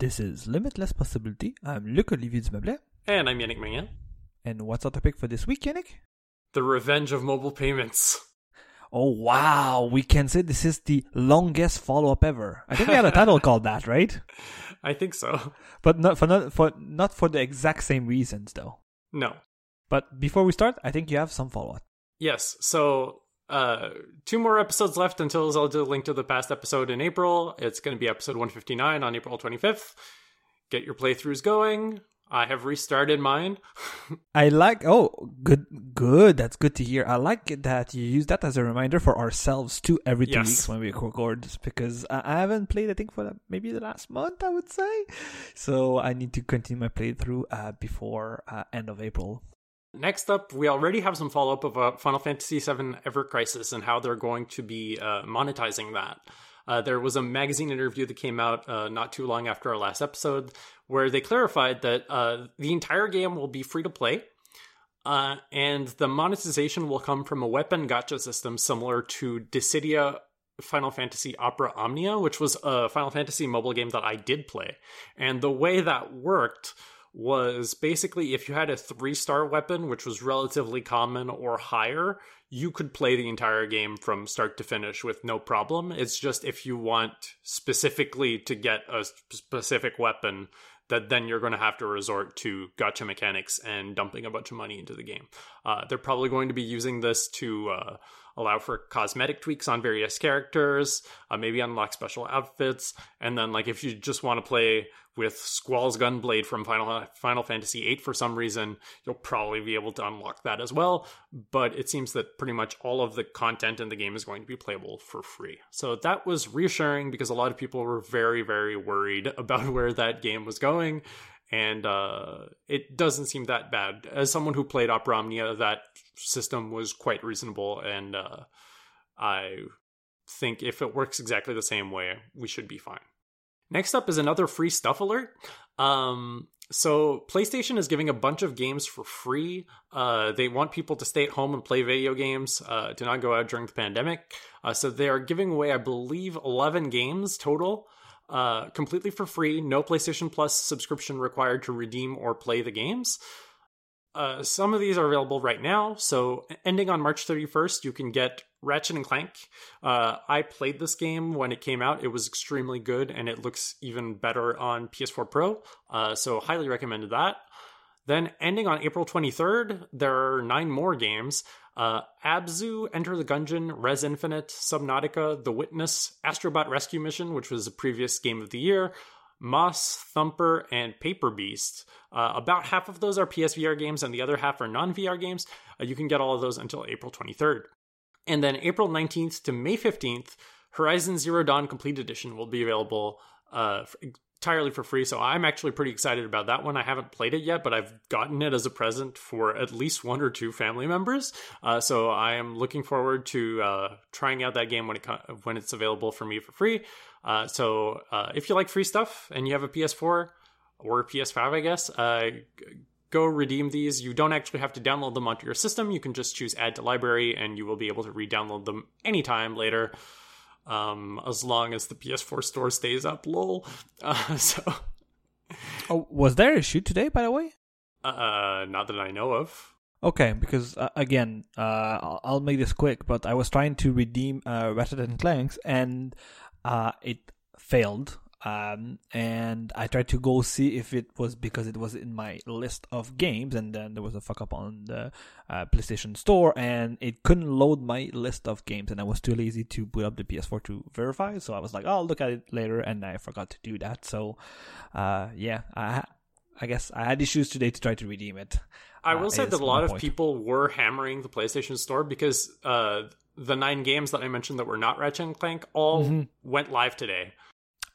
This is Limitless Possibility. I'm Luc Olivier Dumeblet. And I'm Yannick Magnan. And what's our topic for this week, Yannick? The Revenge of Mobile Payments. Oh, wow. We can say this is the longest follow up ever. I think we had a title called that, right? I think so. But not for, not for, not for the exact same reasons, though. No. But before we start, I think you have some follow up. Yes. So uh, two more episodes left until Zelda link to the past episode in April. It's going to be episode 159 on April 25th. Get your playthroughs going. I have restarted mine. I like. Oh, good, good. That's good to hear. I like that you use that as a reminder for ourselves too every two Yes. weeks when we record, because I haven't played. I think for maybe the last month, I would say. So I need to continue my playthrough uh, before uh, end of April. Next up, we already have some follow up of about Final Fantasy VII Ever Crisis and how they're going to be uh, monetizing that. Uh, there was a magazine interview that came out uh, not too long after our last episode where they clarified that uh, the entire game will be free to play. Uh, and the monetization will come from a weapon gacha system similar to Dissidia Final Fantasy Opera Omnia, which was a Final Fantasy mobile game that I did play. And the way that worked was basically if you had a three star weapon, which was relatively common or higher, you could play the entire game from start to finish with no problem. It's just if you want specifically to get a specific weapon, that then you're going to have to resort to gacha mechanics and dumping a bunch of money into the game. Uh, they're probably going to be using this to uh, allow for cosmetic tweaks on various characters, uh, maybe unlock special outfits, and then like if you just want to play with Squall's Gunblade from Final Final Fantasy VIII for some reason, you'll probably be able to unlock that as well. But it seems that pretty much all of the content in the game is going to be playable for free. So that was reassuring because a lot of people were very very worried about where that game was going. And uh, it doesn't seem that bad. As someone who played Opera Omnia, that system was quite reasonable, and uh, I think if it works exactly the same way, we should be fine. Next up is another free stuff alert. Um, so PlayStation is giving a bunch of games for free. Uh, they want people to stay at home and play video games, uh, to not go out during the pandemic. Uh, so they are giving away, I believe, 11 games total, uh, completely for free. No PlayStation Plus subscription required to redeem or play the games. Uh, some of these are available right now. So, ending on March 31st, you can get Ratchet and Clank. Uh, I played this game when it came out. It was extremely good, and it looks even better on PS4 Pro. Uh, so, highly recommended that. Then, ending on April 23rd, there are nine more games uh, Abzu, Enter the Gungeon, Rez Infinite, Subnautica, The Witness, Astrobot Rescue Mission, which was a previous game of the year, Moss, Thumper, and Paper Beast. Uh, about half of those are PSVR games, and the other half are non VR games. Uh, you can get all of those until April 23rd. And then April 19th to May 15th, Horizon Zero Dawn Complete Edition will be available uh, entirely for free. So I'm actually pretty excited about that one. I haven't played it yet, but I've gotten it as a present for at least one or two family members. Uh, so I am looking forward to uh, trying out that game when it when it's available for me for free. Uh, so uh, if you like free stuff and you have a PS4 or a PS5, I guess, uh, go redeem these. You don't actually have to download them onto your system. You can just choose add to library and you will be able to re-download them anytime later. Um, as long as the PS4 store stays up, lol. Uh, so, Oh, was there a shoot today, by the way? uh, not that I know of. Okay, because uh, again, uh, I'll, I'll make this quick. But I was trying to redeem uh, Ratchet and Clanks, and uh, it failed. Um, and I tried to go see if it was because it was in my list of games, and then there was a fuck up on the uh, PlayStation Store, and it couldn't load my list of games, and I was too lazy to boot up the PS4 to verify. So I was like, "Oh, I'll look at it later," and I forgot to do that. So, uh, yeah, I, I guess I had issues today to try to redeem it. I Uh, will say that a lot of point. people were hammering the PlayStation Store because uh, the nine games that I mentioned that were not Ratchet and Clank all Mm-hmm. went live today.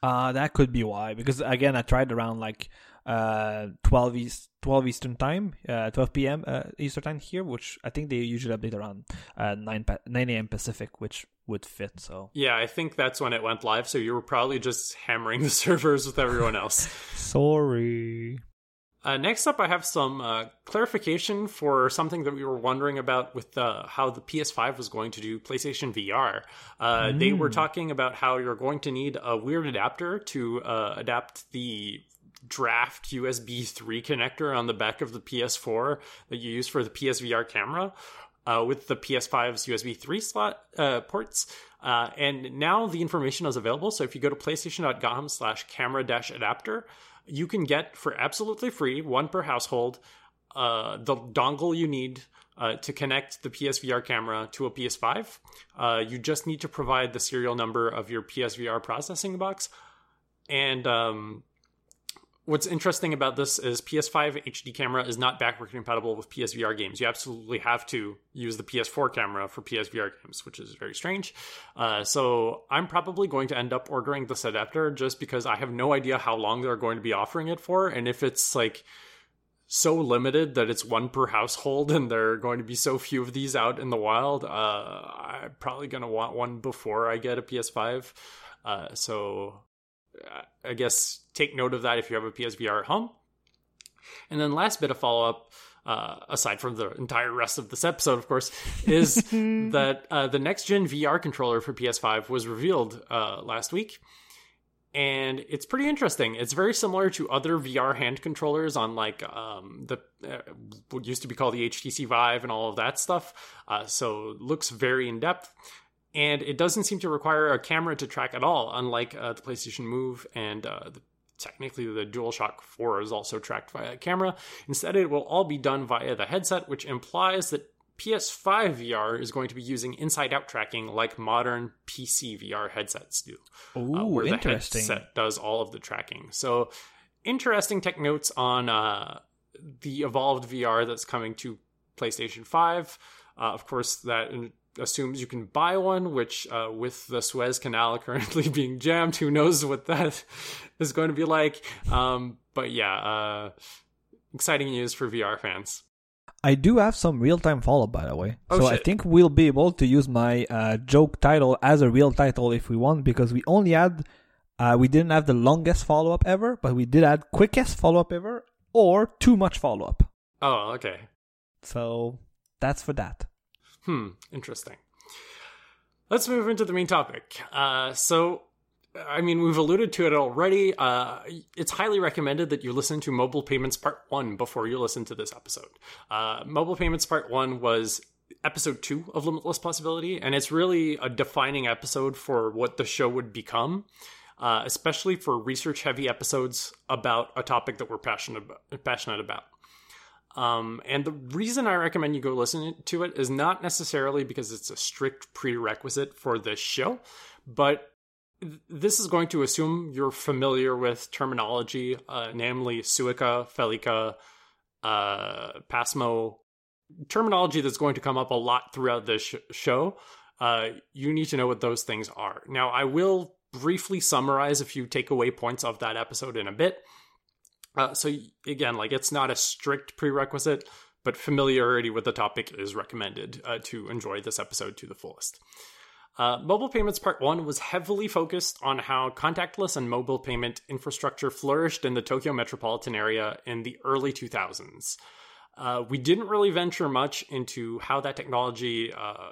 Uh, that could be why. Because again, I tried around like uh 12 East, 12 Eastern time, uh 12 p.m. Uh, Eastern time here, which I think they usually update around uh 9 pa- 9 a.m. Pacific, which would fit. So Yeah, I think that's when it went live. So you were probably just hammering the servers with everyone else. sorry. Uh, next up, I have some uh, clarification for something that we were wondering about with uh, how the PS5 was going to do PlayStation VR. Mm. They were talking about how you're going to need a weird adapter to uh, adapt the draft USB 3 connector on the back of the PS4 that you use for the PSVR camera. Uh, with the PS5's USB 3 slot uh, ports. Uh, and now the information is available. So if you go to playstation.com slash camera dash adapter, you can get for absolutely free, one per household, uh, the dongle you need uh, to connect the PSVR camera to a PS5. Uh, you just need to provide the serial number of your PSVR processing box. And um, what's interesting about this is PS5 HD camera is not backward compatible with PSVR games. You absolutely have to use the PS4 camera for PSVR games, which is very strange. Uh, so I'm probably going to end up ordering this adapter just because I have no idea how long they're going to be offering it for, and if it's like so limited that it's one per household and there are going to be so few of these out in the wild, uh, I'm probably going to want one before I get a PS5. Uh, so I guess take note of that if you have a PSVR at home. And then last bit of follow up, uh, aside from the entire rest of this episode, of course, is that uh, the next gen VR controller for PS5 was revealed uh, last week. And it's pretty interesting. It's very similar to other VR hand controllers on like um, the uh, what used to be called the HTC Vive and all of that stuff. Uh, so looks very in depth and it doesn't seem to require a camera to track at all, unlike uh, the PlayStation Move and uh, the, technically the DualShock 4 is also tracked via camera. Instead, it will all be done via the headset, which implies that PS5 VR is going to be using inside-out tracking like modern PC VR headsets do, Ooh, uh, where the headset does all of the tracking. So, interesting tech notes on uh, the evolved VR that's coming to PlayStation 5. Uh, of course, that assumes you can buy one, which uh, with the Suez Canal currently being jammed, who knows what that is going to be like. Um, but yeah, uh, exciting news for VR fans. I do have some real time follow up, by the way. Oh, so shit. I think we'll be able to use my uh, joke title as a real title if we want, because we only had, uh, we didn't have the longest follow up ever, but we did add quickest follow up ever or too much follow up. Oh, okay. So that's for that. Hmm, interesting. Let's move into the main topic. Uh, so, I mean, we've alluded to it already. Uh, it's highly recommended that you listen to Mobile Payments Part 1 before you listen to this episode. Uh, Mobile Payments Part 1 was episode 2 of Limitless Possibility, and it's really a defining episode for what the show would become. Uh, especially for research heavy episodes about a topic that we're passionate about, passionate about. Um, and the reason I recommend you go listen to it is not necessarily because it's a strict prerequisite for this show, but this is going to assume you're familiar with terminology, uh, namely Suica, Felica, uh, Pasmo, terminology that's going to come up a lot throughout this sh- show. Uh, you need to know what those things are. Now, I will briefly summarize a few takeaway points of that episode in a bit. Uh, so again, like it's not a strict prerequisite, but familiarity with the topic is recommended uh, to enjoy this episode to the fullest. Uh, mobile payments part one was heavily focused on how contactless and mobile payment infrastructure flourished in the Tokyo metropolitan area in the early 2000s. Uh, we didn't really venture much into how that technology uh,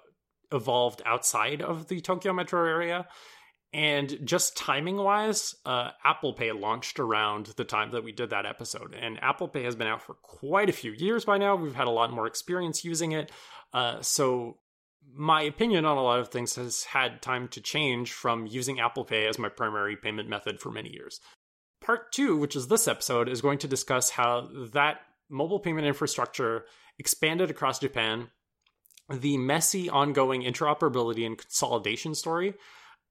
evolved outside of the Tokyo metro area. And just timing wise, uh, Apple Pay launched around the time that we did that episode. And Apple Pay has been out for quite a few years by now. We've had a lot more experience using it. Uh, so, my opinion on a lot of things has had time to change from using Apple Pay as my primary payment method for many years. Part two, which is this episode, is going to discuss how that mobile payment infrastructure expanded across Japan, the messy ongoing interoperability and consolidation story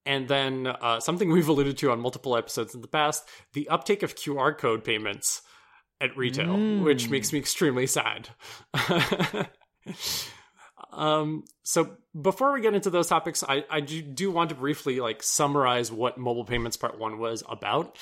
and then uh, something we've alluded to on multiple episodes in the past the uptake of QR code payments at retail, mm. which makes me extremely sad. um, so before we get into those topics, I, I do, do want to briefly like summarize what mobile payments part one was about.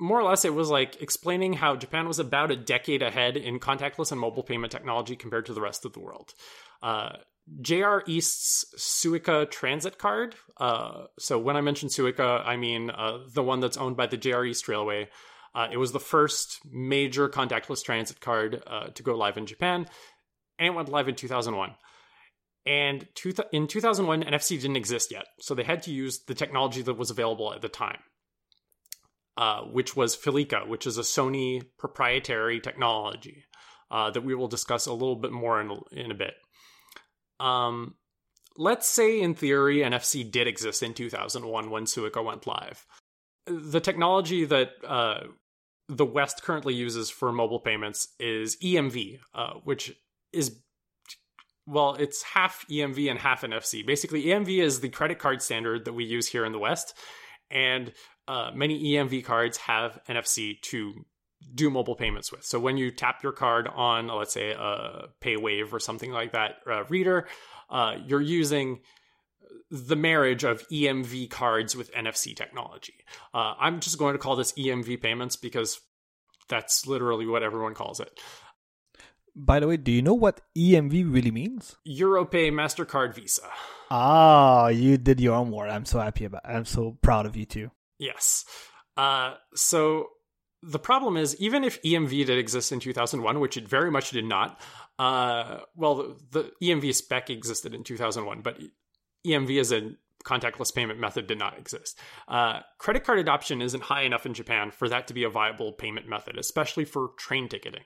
More or less, it was like explaining how Japan was about a decade ahead in contactless and mobile payment technology compared to the rest of the world. Uh, JR East's Suica Transit Card. Uh, so when I mention Suica, I mean uh, the one that's owned by the JR East Railway. Uh, it was the first major contactless transit card uh, to go live in Japan, and it went live in 2001. And two in 2001, NFC didn't exist yet, so they had to use the technology that was available at the time, uh, which was Felica, which is a Sony proprietary technology uh, that we will discuss a little bit more in, in a bit. Um, let's say, in theory, NFC did exist in 2001 when Suica went live. The technology that uh, the West currently uses for mobile payments is EMV, uh, which is well, it's half EMV and half NFC. Basically, EMV is the credit card standard that we use here in the West, and uh, many EMV cards have NFC to do mobile payments with. So when you tap your card on, let's say, a PayWave or something like that uh, reader, uh, you're using the marriage of EMV cards with NFC technology. Uh, I'm just going to call this EMV payments because that's literally what everyone calls it. By the way, do you know what EMV really means? Europay, MasterCard, Visa. Ah, you did your homework. I'm so happy about I'm so proud of you too. Yes. Uh, so the problem is, even if EMV did exist in 2001, which it very much did not, uh, well, the, the EMV spec existed in 2001, but EMV as a contactless payment method did not exist. Uh, credit card adoption isn't high enough in Japan for that to be a viable payment method, especially for train ticketing.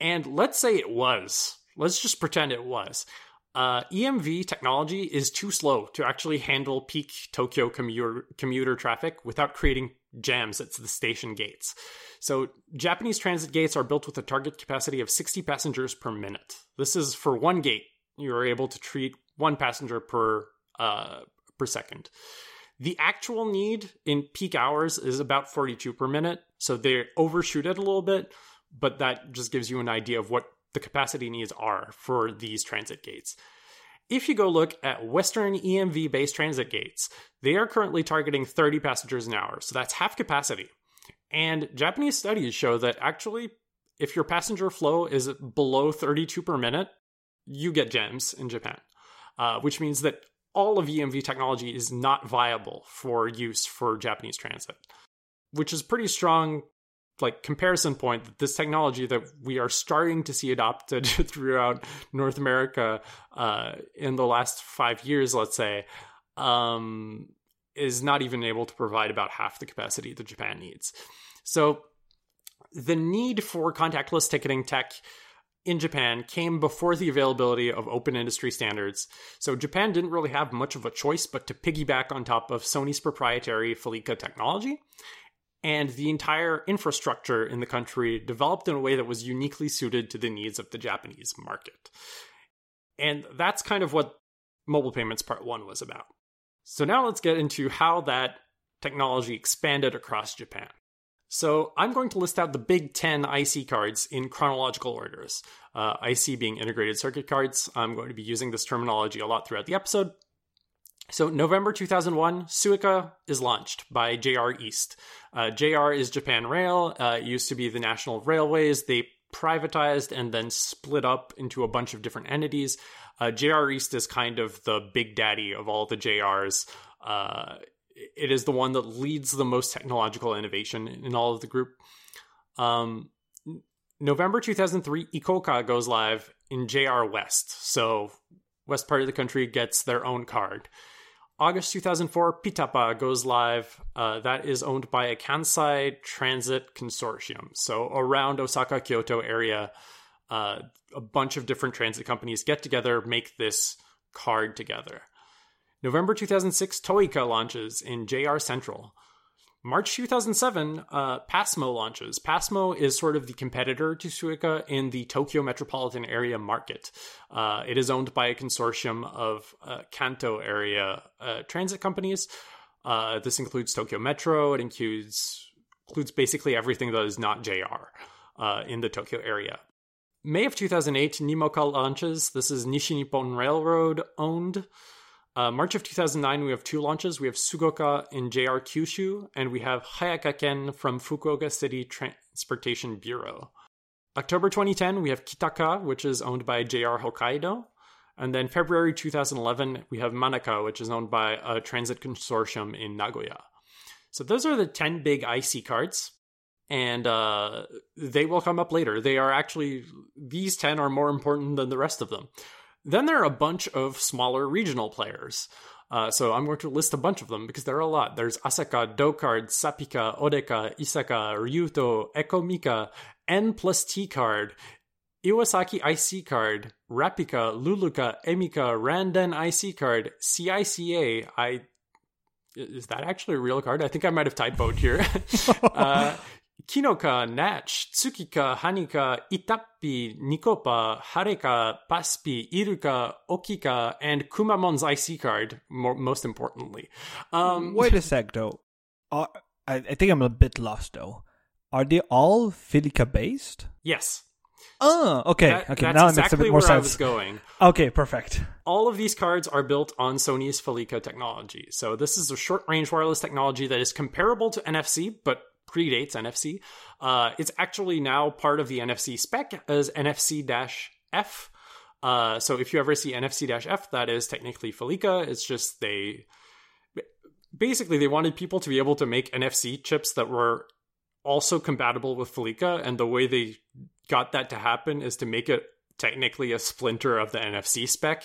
And let's say it was. Let's just pretend it was. Uh, EMV technology is too slow to actually handle peak Tokyo commuter, commuter traffic without creating jams at the station gates. So, Japanese transit gates are built with a target capacity of 60 passengers per minute. This is for one gate. You are able to treat one passenger per uh, per second. The actual need in peak hours is about 42 per minute, so they overshoot it a little bit but that just gives you an idea of what the capacity needs are for these transit gates. If you go look at Western EMV based transit gates, they are currently targeting 30 passengers an hour, so that's half capacity. And Japanese studies show that actually, if your passenger flow is below 32 per minute, you get gems in Japan, uh, which means that all of EMV technology is not viable for use for Japanese transit, which is pretty strong like comparison point that this technology that we are starting to see adopted throughout North America uh, in the last five years, let's say, um, is not even able to provide about half the capacity that Japan needs. So the need for contactless ticketing tech in Japan came before the availability of open industry standards. So Japan didn't really have much of a choice but to piggyback on top of Sony's proprietary Felica technology and the entire infrastructure in the country developed in a way that was uniquely suited to the needs of the Japanese market. And that's kind of what mobile payments part 1 was about. So now let's get into how that technology expanded across Japan. So I'm going to list out the big 10 IC cards in chronological orders. Uh, IC being integrated circuit cards. I'm going to be using this terminology a lot throughout the episode. So, November 2001, Suica is launched by JR East. Uh, JR is Japan Rail, uh, used to be the National Railways. They privatized and then split up into a bunch of different entities. Uh, JR East is kind of the big daddy of all the JRs. Uh, it is the one that leads the most technological innovation in all of the group. Um, November 2003, ICOCA goes live in JR West. So, west part of the country gets their own card. August 2004, Pitapa goes live. Uh, that is owned by a Kansai Transit Consortium. So around Osaka, Kyoto area, uh, a bunch of different transit companies get together, make this card together. November 2006, TOICA launches in JR Central. March 2007, uh, Pasmo launches. Pasmo is sort of the competitor to Suica in the Tokyo metropolitan area market. Uh, it is owned by a consortium of uh, Kanto area uh, transit companies. Uh, this includes Tokyo Metro. It includes includes basically everything that is not JR uh, in the Tokyo area. May of 2008, nimoca launches. This is Nishi Nippon Railroad owned. Uh, March of 2009, we have two launches. We have SUGOCA in JR Kyushu, and we have Hayakaken from Fukuoka City Transportation Bureau. October 2010, we have Kitaca, which is owned by JR Hokkaido. And then February 2011, we have manaca, which is owned by a transit consortium in Nagoya. So those are the 10 big IC cards. And uh, they will come up later. They are actually, these 10 are more important than the rest of them. Then there are a bunch of smaller regional players. Uh, so I'm going to list a bunch of them because there are a lot. There's Asaka, Dokard, Sapika, Odeka, Isaka, Ryuto, Ekomika, N plus T card, Iwasaki IC card, Rapika, Luluka, Emika, Randen IC card, CICA. I is that actually a real card? I think I might have typoed here. uh, Kinoka, Natch, Tsukika, Hanika, Itappi, Nikopa, Hareka, Paspi, Iruka, Okika, and Kumamon's IC card, more, most importantly. Um, Wait a sec, though. Are, I, I think I'm a bit lost, though. Are they all Felica based? Yes. Oh, okay. That- okay, that's now it exactly makes a bit more where I was going. Okay, perfect. All of these cards are built on Sony's Felica technology. So this is a short-range wireless technology that is comparable to NFC, but predates NFC. Uh, it's actually now part of the NFC spec as NFC-F. Uh, so if you ever see NFC-F, that is technically Felica. It's just they basically they wanted people to be able to make NFC chips that were also compatible with Felica, and the way they got that to happen is to make it technically a splinter of the NFC spec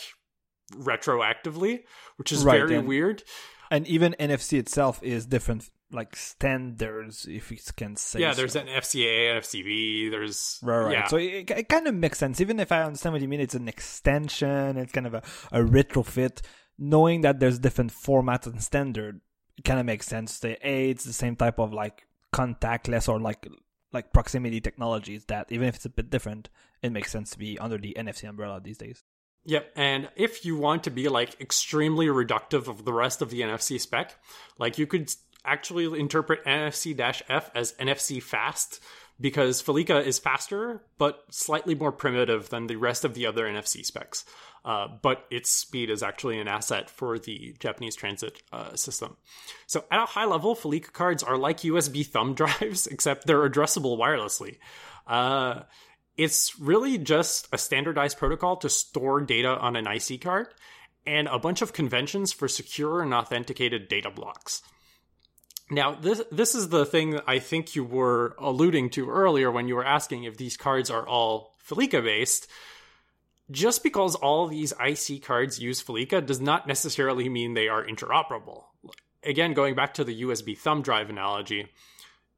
retroactively, which is Right, very and- weird. And even NFC itself is different, like standards, if you can say. Yeah, so. there's NFC-A, an FCB, there's Right, right. yeah. So it, it kind of makes sense. Even if I understand what you mean, it's an extension. It's kind of a, a retrofit. Knowing that there's different formats and standard, it kind of makes sense. The A, it's the same type of like contactless or like like proximity technologies. That even if it's a bit different, it makes sense to be under the NFC umbrella these days. Yep, and if you want to be like extremely reductive of the rest of the NFC spec, like you could actually interpret NFC-F as NFC fast because Felica is faster but slightly more primitive than the rest of the other NFC specs. Uh, but its speed is actually an asset for the Japanese transit uh, system. So at a high level, Felica cards are like USB thumb drives, except they're addressable wirelessly. Uh, it's really just a standardized protocol to store data on an IC card and a bunch of conventions for secure and authenticated data blocks. Now, this this is the thing that I think you were alluding to earlier when you were asking if these cards are all Felica based. Just because all these IC cards use Felica does not necessarily mean they are interoperable. Again, going back to the USB thumb drive analogy,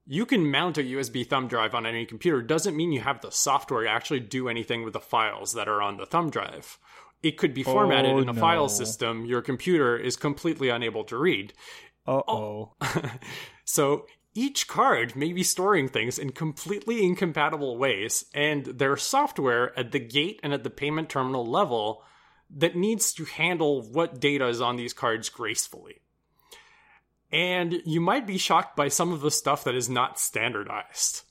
you can mount a USB thumb drive on any computer doesn't mean you have the software to actually do anything with the files that are on the thumb drive. It could be formatted Oh, in a oh, file system your computer is completely unable to read. Uh oh. so each card may be storing things in completely incompatible ways, and there's software at the gate and at the payment terminal level that needs to handle what data is on these cards gracefully. And you might be shocked by some of the stuff that is not standardized.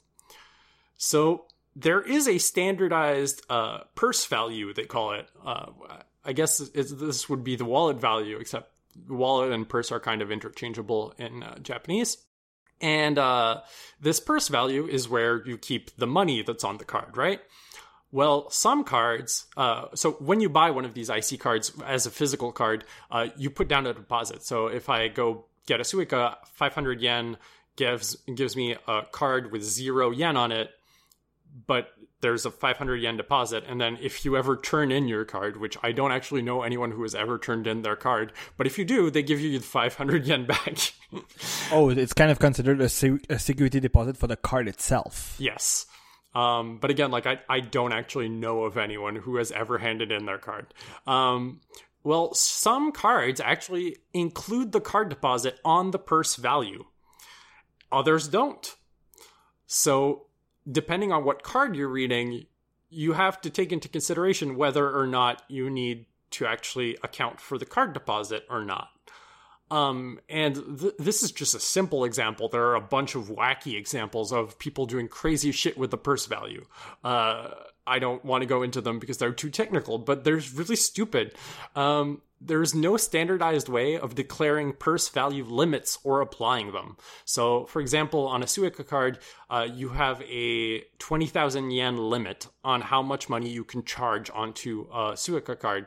So there is a standardized uh, purse value, they call it. Uh, I guess this would be the wallet value, except wallet and purse are kind of interchangeable in uh, Japanese. And uh, this purse value is where you keep the money that's on the card, right? Well, some cards, uh, so when you buy one of these IC cards as a physical card, uh, you put down a deposit. So if I go get a Suica, 500 yen gives gives me a card with zero yen on it, but there's a 500 yen deposit. And then if you ever turn in your card, which I don't actually know anyone who has ever turned in their card, but if you do, they give you the 500 yen back. Oh, it's kind of considered a, se- a security deposit for the card itself. Yes. Um, but again, like I, I don't actually know of anyone who has ever handed in their card. Um, well, some cards actually include the card deposit on the purse value. Others don't. So, depending on what card you're reading, you have to take into consideration whether or not you need to actually account for the card deposit or not. Um, and th- this is just a simple example. There are a bunch of wacky examples of people doing crazy shit with the purse value. Uh, I don't want to go into them because they're too technical, but they're really stupid. Um, there's no standardized way of declaring purse value limits or applying them. So, for example, on a Suica card, uh, you have a 20,000 yen limit on how much money you can charge onto a Suica card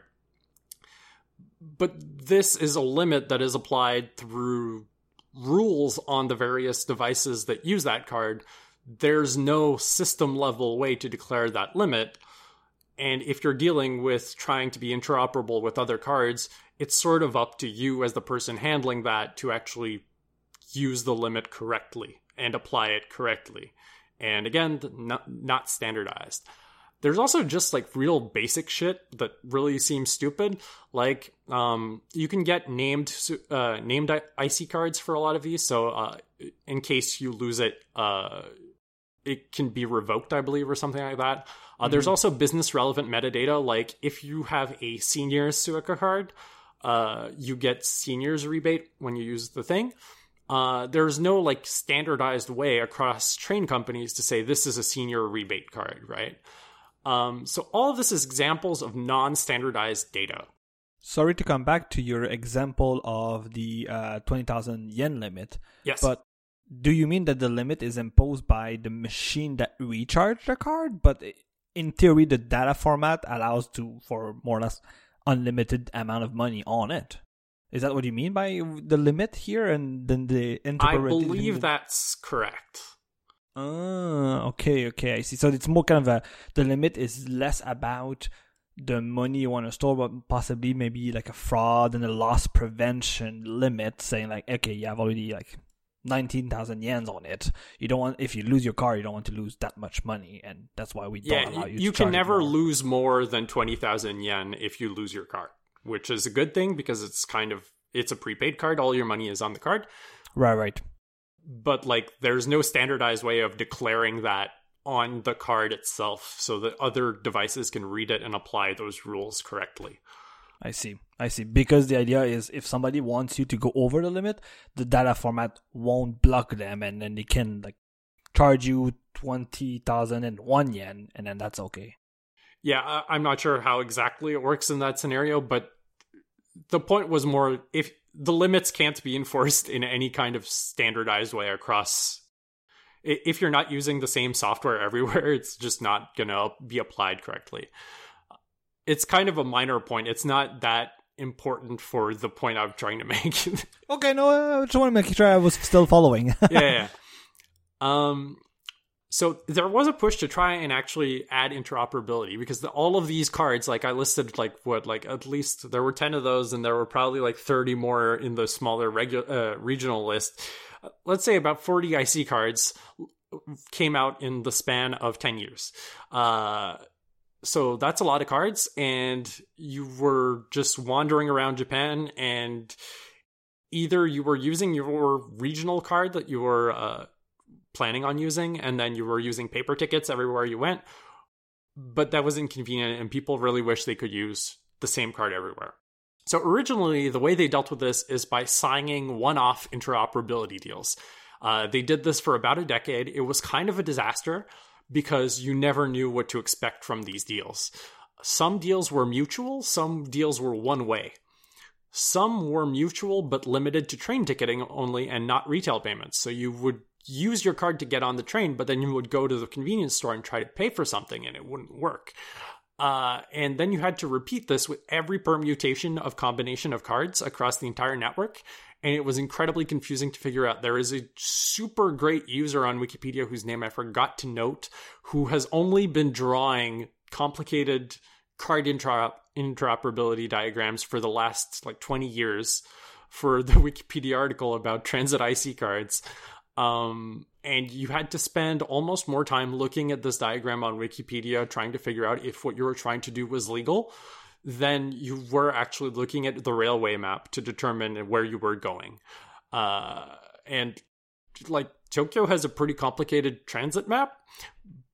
but this is a limit that is applied through rules on the various devices that use that card, there's no system level way to declare that limit. And if you're dealing with trying to be interoperable with other cards, it's sort of up to you as the person handling that to actually use the limit correctly and apply it correctly. And again, not, not standardized. There's also just like real basic shit that really seems stupid. Like, um, you can get named uh, named IC cards for a lot of these. So, uh, in case you lose it, uh, it can be revoked, I believe, or something like that. Uh, mm-hmm. There's also business relevant metadata, like if you have a senior Suica card, uh, you get seniors rebate when you use the thing. Uh, there's no like standardized way across train companies to say this is a senior rebate card, right? Um, so all of this is examples of non-standardized data. Sorry to come back to your example of the uh, 20,000 yen limit. Yes. But do you mean that the limit is imposed by the machine that recharged the card? But in theory, the data format allows to for more or less unlimited amount of money on it. Is that what you mean by the limit here? And then the I believe that's correct. Ah, okay, okay, I see. So it's more kind of a the limit is less about the money you want to store, but possibly maybe like a fraud and a loss prevention limit, saying like, okay, you have already like nineteen thousand yens on it. You don't want if you lose your car, you don't want to lose that much money, and that's why we don't allow you. You can never lose more than twenty thousand yen if you lose your car, which is a good thing because it's kind of it's a prepaid card. All your money is on the card. Right, right but like there's no standardized way of declaring that on the card itself so that other devices can read it and apply those rules correctly. I see. I see. Because the idea is if somebody wants you to go over the limit, the data format won't block them and then they can like charge you 20,001 yen and then that's okay. Yeah, I'm not sure how exactly it works in that scenario, but the point was more if the limits can't be enforced in any kind of standardized way across if you're not using the same software everywhere it's just not going to be applied correctly it's kind of a minor point it's not that important for the point i'm trying to make. Okay no i just want to make sure i was still following. Yeah, yeah um so there was a push to try and actually add interoperability because the, all of these cards like i listed like what like at least there were 10 of those and there were probably like 30 more in the smaller regular uh, regional list. Let's say about 40 ic cards came out in the span of 10 years. Uh, so that's a lot of cards and you were just wandering around japan and either you were using your regional card that you were uh, planning on using, and then you were using paper tickets everywhere you went. But that was inconvenient, and people really wish they could use the same card everywhere. So originally, the way they dealt with this is by signing one-off interoperability deals. Uh, they did this for about a decade. It was kind of a disaster because you never knew what to expect from these deals. Some deals were mutual, some deals were one way. Some were mutual but limited to train ticketing only and not retail payments. So you would use your card to get on the train, but then you would go to the convenience store and try to pay for something and it wouldn't work. Uh, and then you had to repeat this with every permutation of combination of cards across the entire network. And it was incredibly confusing to figure out. There is a super great user on Wikipedia whose name I forgot to note, who has only been drawing complicated card interoperability diagrams for the last like 20 years for the Wikipedia article about transit IC cards. Um, and you had to spend almost more time looking at this diagram on Wikipedia, trying to figure out if what you were trying to do was legal, than you were actually looking at the railway map to determine where you were going. Uh, and like Tokyo has a pretty complicated transit map,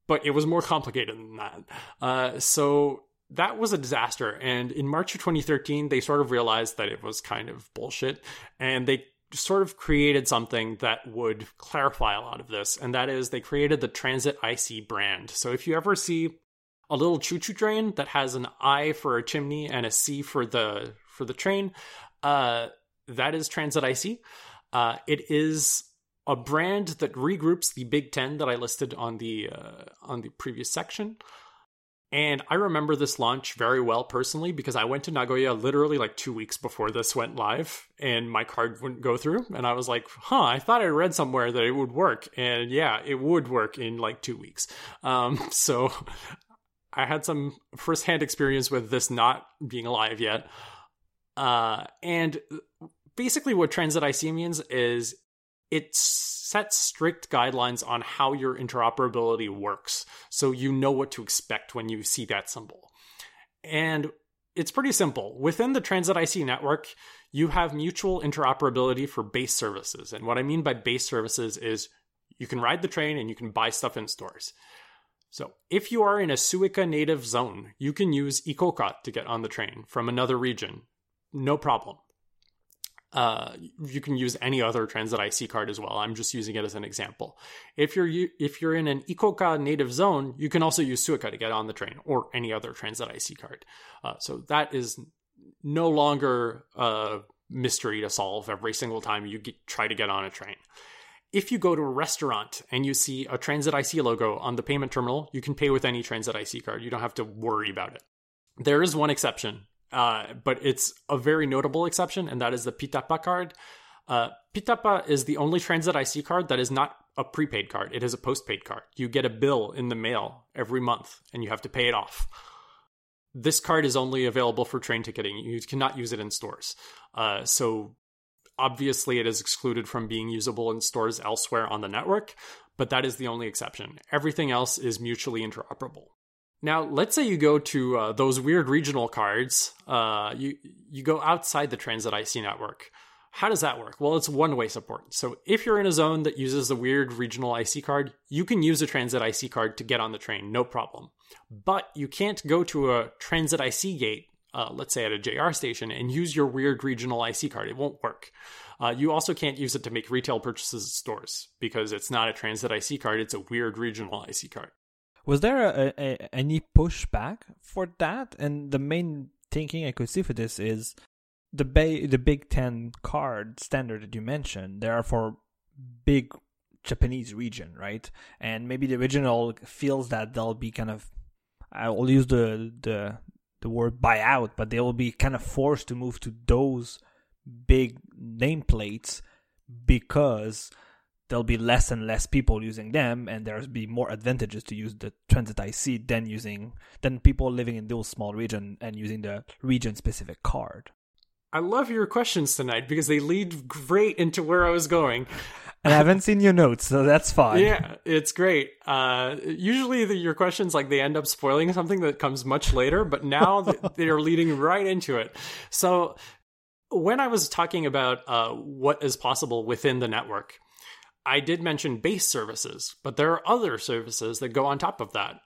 but it was more complicated than that. Uh, so that was a disaster. And in March of 2013, they sort of realized that it was kind of bullshit, and they sort of created something that would clarify a lot of this, and that is they created the Transit IC brand. So if you ever see a little choo-choo train that has an I for a chimney and a C for the for the train, uh, that is Transit IC. Uh, it is a brand that regroups the Big Ten that I listed on the uh, on the previous section. And I remember this launch very well personally because I went to Nagoya literally like two weeks before this went live and my card wouldn't go through. And I was like, huh, I thought I read somewhere that it would work. And yeah, it would work in like two weeks. Um, so I had some firsthand experience with this not being alive yet. Uh, and basically, what Transit IC means is it sets strict guidelines on how your interoperability works so you know what to expect when you see that symbol. And it's pretty simple. Within the Transit IC network, you have mutual interoperability for base services. And what I mean by base services is you can ride the train and you can buy stuff in stores. So, if you are in a Suica native zone, you can use ICOCA to get on the train from another region. No problem. Uh, you can use any other Transit IC card as well. I'm just using it as an example. If you're if you're in an ICOCA native zone, you can also use Suica to get on the train or any other Transit IC card. Uh, so that is no longer a mystery to solve every single time you get, try to get on a train. If you go to a restaurant and you see a Transit IC logo on the payment terminal, you can pay with any Transit IC card. You don't have to worry about it. There is one exception, uh, but it's a very notable exception, and that is the Pitapa card. Uh, Pitapa is the only Transit IC card that is not a prepaid card. It is a postpaid card. You get a bill in the mail every month, and you have to pay it off. This card is only available for train ticketing. You cannot use it in stores. Uh, so obviously, it is excluded from being usable in stores elsewhere on the network, but that is the only exception. Everything else is mutually interoperable. Now, let's say you go to uh, those weird regional cards. Uh, you you go outside the Transit IC network. How does that work? Well, it's one way support. So if you're in a zone that uses the weird regional IC card, you can use a Transit IC card to get on the train, no problem. But you can't go to a Transit IC gate, uh, let's say at a JR station, and use your weird regional IC card. It won't work. Uh, you also can't use it to make retail purchases at stores because it's not a Transit IC card, it's a weird regional IC card. Was there a, a, any pushback for that? And the main thinking I could see for this is the ba- the Big Ten card standard that you mentioned. They are for big Japanese region, right? And maybe the original feels that they'll be kind of I will use the the the word buyout, but they will be kind of forced to move to those big nameplates because there'll be less and less people using them and there'll be more advantages to use the transit IC than using than people living in those small region and using the region specific card. I love your questions tonight because they lead great into where I was going. And I haven't seen your notes, so that's fine. Yeah, it's great. Uh, usually, the, your questions like they end up spoiling something that comes much later, but now they are leading right into it. So, when I was talking about uh, what is possible within the network, I did mention base services, but there are other services that go on top of that.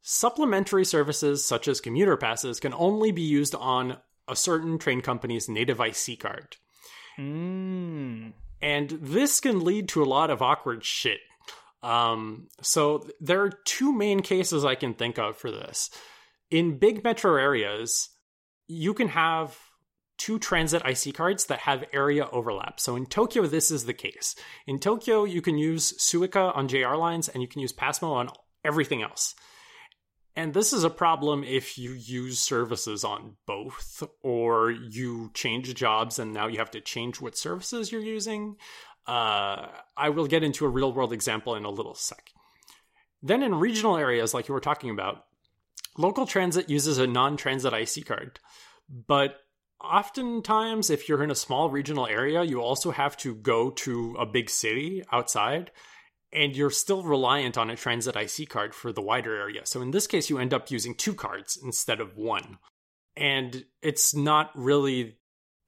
Supplementary services such as commuter passes can only be used on a certain train company's native IC card. Mm. And this can lead to a lot of awkward shit. Um, so there are two main cases I can think of for this. In big metro areas, you can have two transit IC cards that have area overlap. So in Tokyo, this is the case. In Tokyo, you can use Suica on JR lines and you can use Pasmo on everything else. And this is a problem if you use services on both, or you change jobs and now you have to change what services you're using. Uh, I will get into a real world example in a little sec. Then, in regional areas like you were talking about, local transit uses a non transit IC card. But oftentimes, if you're in a small regional area, you also have to go to a big city outside, and you're still reliant on a transit IC card for the wider area. So in this case, you end up using two cards instead of one. And it's not really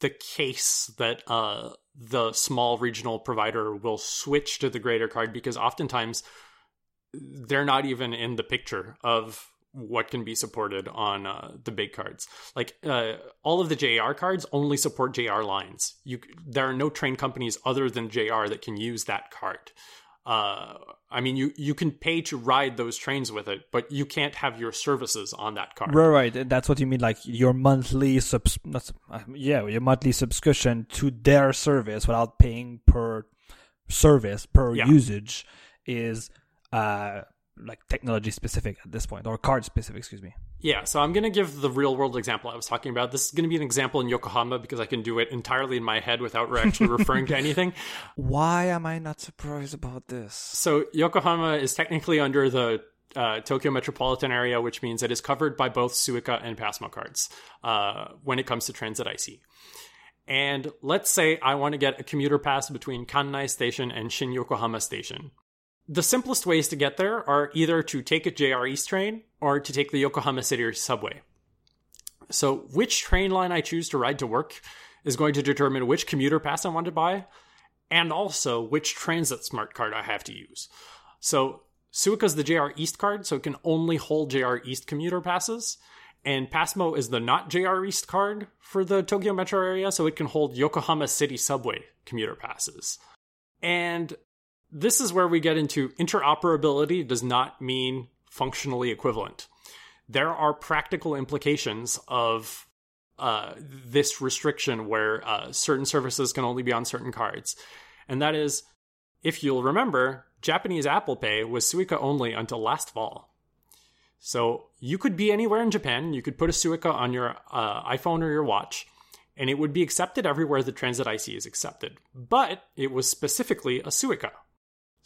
the case that uh, the small regional provider will switch to the greater card because oftentimes they're not even in the picture of what can be supported on uh, the big cards. Like uh, all of the JR cards only support JR lines. You there are no train companies other than JR that can use that card. Uh, I mean, you you can pay to ride those trains with it, but you can't have your services on that card. Right, right. That's what you mean, like your monthly subs. Uh, yeah, your monthly subscription to their service without paying per service per yeah. usage is uh like technology specific at this point or card specific. Excuse me. Yeah, so I'm going to give the real world example I was talking about. This is going to be an example in Yokohama because I can do it entirely in my head without actually referring to anything. Why am I not surprised about this? So Yokohama is technically under the uh, Tokyo metropolitan area, which means it is covered by both Suica and Pasmo cards uh, when it comes to Transit IC. And let's say I want to get a commuter pass between Kannai Station and Shin Yokohama Station. The simplest ways to get there are either to take a JR East train or to take the Yokohama City subway. So, which train line I choose to ride to work is going to determine which commuter pass I want to buy and also which transit smart card I have to use. So, Suica's the JR East card, so it can only hold JR East commuter passes. And Pasmo is the not JR East card for the Tokyo metro area, so it can hold Yokohama City subway commuter passes. And this is where we get into interoperability does not mean functionally equivalent. There are practical implications of uh, this restriction where uh, certain services can only be on certain cards. And that is, if you'll remember, Japanese Apple Pay was Suica only until last fall. So you could be anywhere in Japan. You could put a Suica on your uh, iPhone or your watch, and it would be accepted everywhere the Transit IC is accepted. But it was specifically a Suica.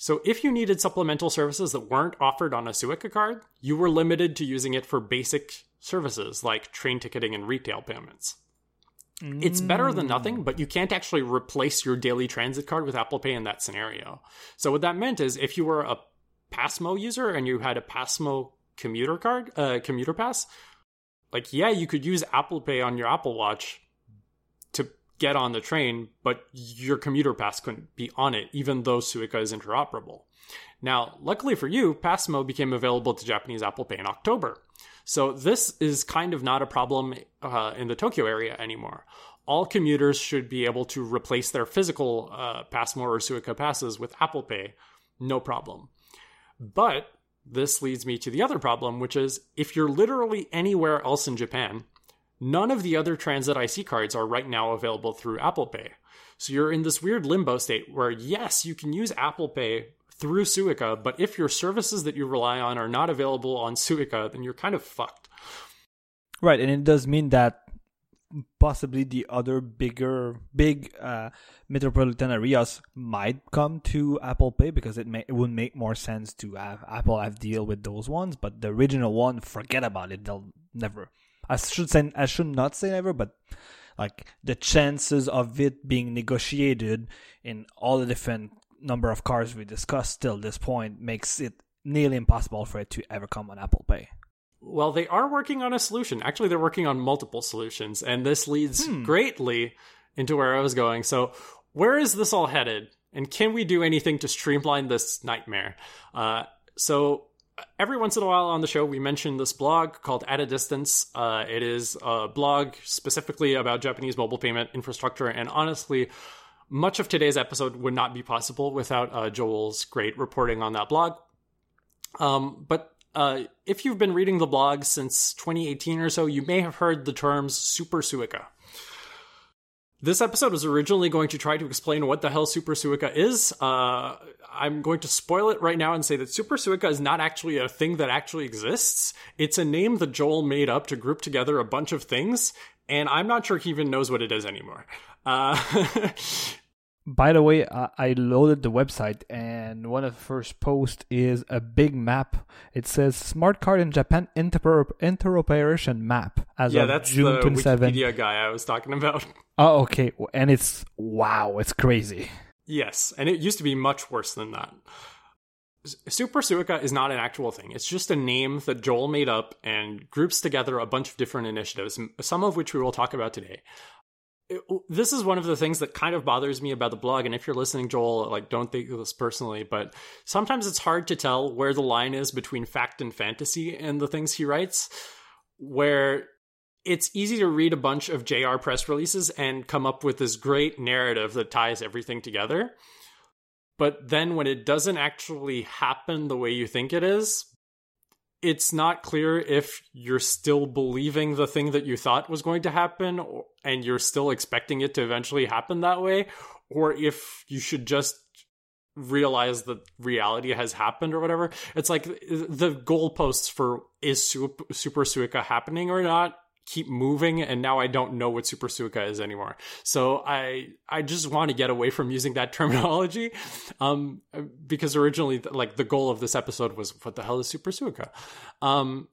So if you needed supplemental services that weren't offered on a Suica card, you were limited to using it for basic services like train ticketing and retail payments. Mm. It's better than nothing, but you can't actually replace your daily transit card with Apple Pay in that scenario. So what that meant is if you were a Pasmo user and you had a Pasmo commuter card, uh, commuter pass, like yeah, you could use Apple Pay on your Apple Watch get on the train, but your commuter pass couldn't be on it, even though Suica is interoperable. Now, luckily for you, Pasmo became available to Japanese Apple Pay in October. So this is kind of not a problem uh, in the Tokyo area anymore. All commuters should be able to replace their physical uh, Pasmo or Suica passes with Apple Pay, no problem. But this leads me to the other problem, which is if you're literally anywhere else in Japan, none of the other transit IC cards are right now available through Apple Pay. So you're in this weird limbo state where, yes, you can use Apple Pay through Suica, but if your services that you rely on are not available on Suica, then you're kind of fucked. Right, and it does mean that possibly the other bigger big uh, metropolitan areas might come to Apple Pay because it may it would make more sense to have Apple have deal with those ones, but the original one, forget about it. They'll never. I should say I should not say never, but like the chances of it being negotiated in all the different number of cars we discussed till this point makes it nearly impossible for it to ever come on Apple Pay. Well, they are working on a solution. Actually, they're working on multiple solutions, and this leads hmm. greatly into where I was going. So, where is this all headed? And can we do anything to streamline this nightmare? Uh, so, every once in a while on the show, we mention this blog called At a Distance. Uh, it is a blog specifically about Japanese mobile payment infrastructure, and honestly, much of today's episode would not be possible without uh, Joel's great reporting on that blog. Um, but uh, if you've been reading the blog since 2018 or so, you may have heard the terms Super Suica. This episode was originally going to try to explain what the hell Super Suica is. Uh, I'm going to spoil it right now and say that Super Suica is not actually a thing that actually exists. It's a name that Joel made up to group together a bunch of things, and I'm not sure he even knows what it is anymore. Uh, By the way, I loaded the website, and one of the first posts is a big map. It says "Smart Card in Japan Inter- Interoperation Map" as yeah, of that's June the 27. Wikipedia guy I was talking about. Oh, okay, and it's wow, it's crazy. Yes, and it used to be much worse than that. Super Suica is not an actual thing. It's just a name that Joel made up and groups together a bunch of different initiatives, some of which we will talk about today this is one of the things that kind of bothers me about the blog and if you're listening joel like don't think this personally but sometimes it's hard to tell where the line is between fact and fantasy in the things he writes where it's easy to read a bunch of jr press releases and come up with this great narrative that ties everything together but then when it doesn't actually happen the way you think it is it's not clear if you're still believing the thing that you thought was going to happen and you're still expecting it to eventually happen that way or if you should just realize that reality has happened or whatever. It's like uh, the goalposts for is Super, Suica happening or not keep moving and now I don't know what Super Suica is anymore. So I I just want to get away from using that terminology um because originally like the goal of this episode was what the hell is Super Suica? Um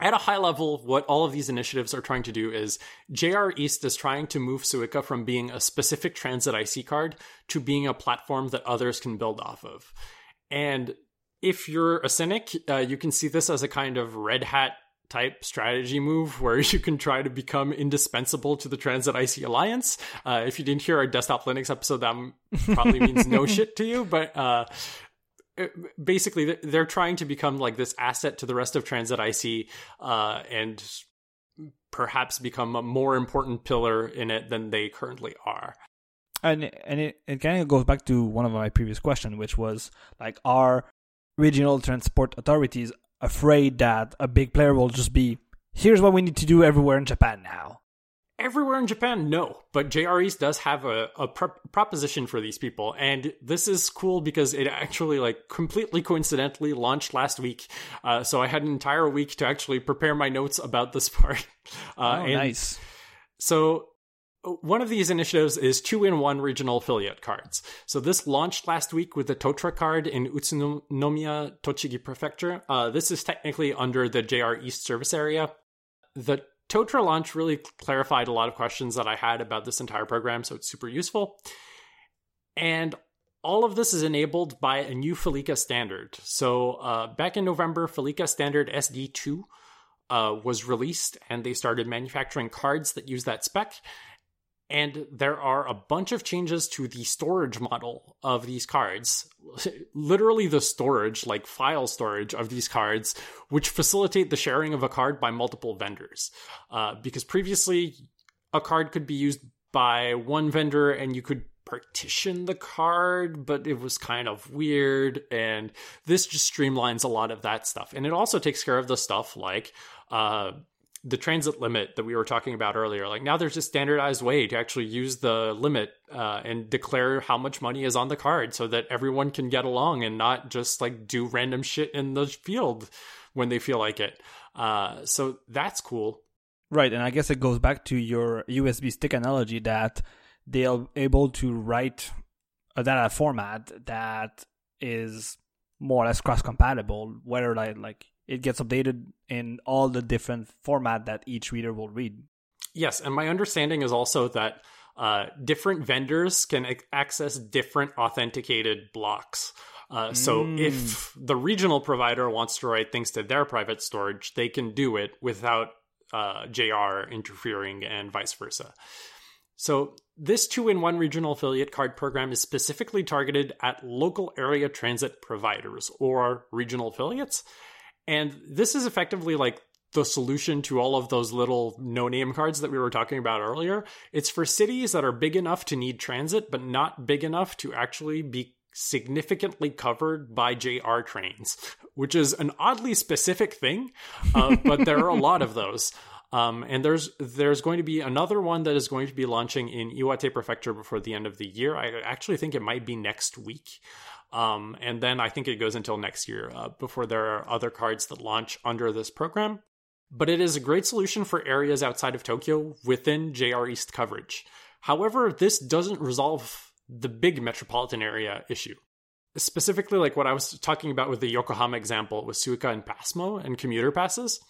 at a high level, what all of these initiatives are trying to do is JR East is trying to move Suica from being a specific transit IC card to being a platform that others can build off of. And if you're a cynic, uh, you can see this as a kind of red hat type strategy move where you can try to become indispensable to the Transit IC Alliance. Uh, if you didn't hear our desktop Linux episode, that probably means no shit to you, but uh, basically they're trying to become like this asset to the rest of Transit IC uh, and perhaps become a more important pillar in it than they currently are. And and it, it kind of goes back to one of my previous questions, which was like, are regional transport authorities afraid that a big player will just be here's what we need to do everywhere in Japan now. Everywhere in Japan, no. But JR East does have a, a proposition for these people. And this is cool because it actually, like, completely coincidentally launched last week. Uh, so I had an entire week to actually prepare my notes about this part. Uh, oh, nice. So one of these initiatives is two in one regional affiliate cards. So this launched last week with the Totra card in Utsunomiya, Tochigi Prefecture. Uh, this is technically under the JR East service area. The Totra launch really clarified a lot of questions that I had about this entire program, so it's super useful. And all of this is enabled by a new Felica standard. So uh, back in November, Felica standard SD2 uh, was released, and they started manufacturing cards that use that spec and there are a bunch of changes to the storage model of these cards. Literally the storage like file storage of these cards which facilitate the sharing of a card by multiple vendors. Uh, because previously a card could be used by one vendor and you could partition the card but it was kind of weird. And this just streamlines a lot of that stuff. And it also takes care of the stuff like uh, the transit limit that we were talking about earlier. Like now there's a standardized way to actually use the limit uh, and declare how much money is on the card so that everyone can get along and not just like do random shit in the field when they feel like it. Uh, so that's cool. Right. And I guess it goes back to your USB stick analogy that they are able to write a data format that is more or less cross compatible, whether like, like it gets updated in all the different format that each reader will read. Yes, and my understanding is also that uh, different vendors can access different authenticated blocks. Uh, so mm. if the regional provider wants to write things to their private storage, they can do it without uh, JR interfering and vice versa. So this two-in-one regional affiliate card program is specifically targeted at local area transit providers or regional affiliates and this is effectively like the solution to all of those little no name cards that we were talking about earlier. It's for cities that are big enough to need transit, but not big enough to actually be significantly covered by JR trains, which is an oddly specific thing, uh, but there are a lot of those. Um, and there's there's going to be another one that is going to be launching in Iwate Prefecture before the end of the year. I actually think it might be next week. Um, and then I think it goes until next year uh, before there are other cards that launch under this program. But it is a great solution for areas outside of Tokyo within JR East coverage. However, this doesn't resolve the big metropolitan area issue. Specifically, like what I was talking about with the Yokohama example with Suica and Pasmo and commuter passes.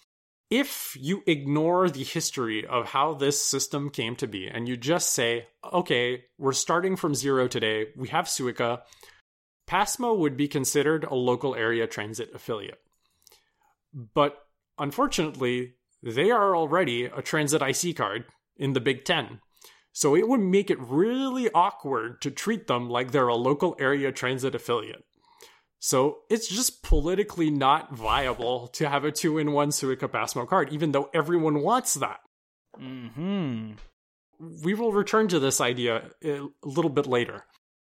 If you ignore the history of how this system came to be and you just say, okay, we're starting from zero today, we have Suica, Pasmo would be considered a local area transit affiliate. But unfortunately, they are already a transit IC card in the Big Ten. So it would make it really awkward to treat them like they're a local area transit affiliate. So it's just politically not viable to have a two in one Suica Pasmo card, even though everyone wants that. Hmm. We will return to this idea a little bit later.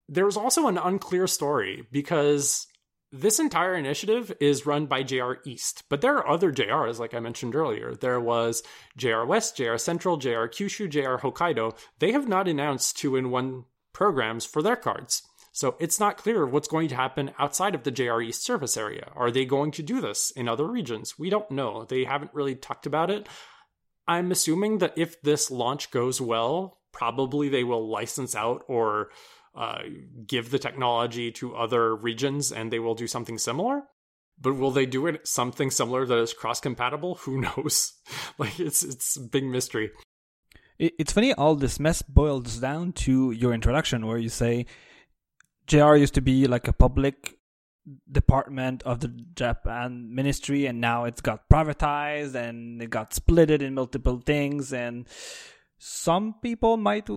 There's also an unclear story because this entire initiative is run by JR East, but there are other JRs, like I mentioned earlier. There was JR West, JR Central, JR Kyushu, JR Hokkaido. They have not announced two in one programs for their cards. So it's not clear what's going to happen outside of the JR East service area. Are they going to do this in other regions? We don't know. They haven't really talked about it. I'm assuming that if this launch goes well, probably they will license out or uh, give the technology to other regions and they will do something similar. But will they do it something similar that is cross compatible? Who knows? like it's it's a big mystery. It's funny all this mess boils down to your introduction where you say JR used to be like a public department of the Japan ministry and now it's got privatized and it got splitted in multiple things and some people might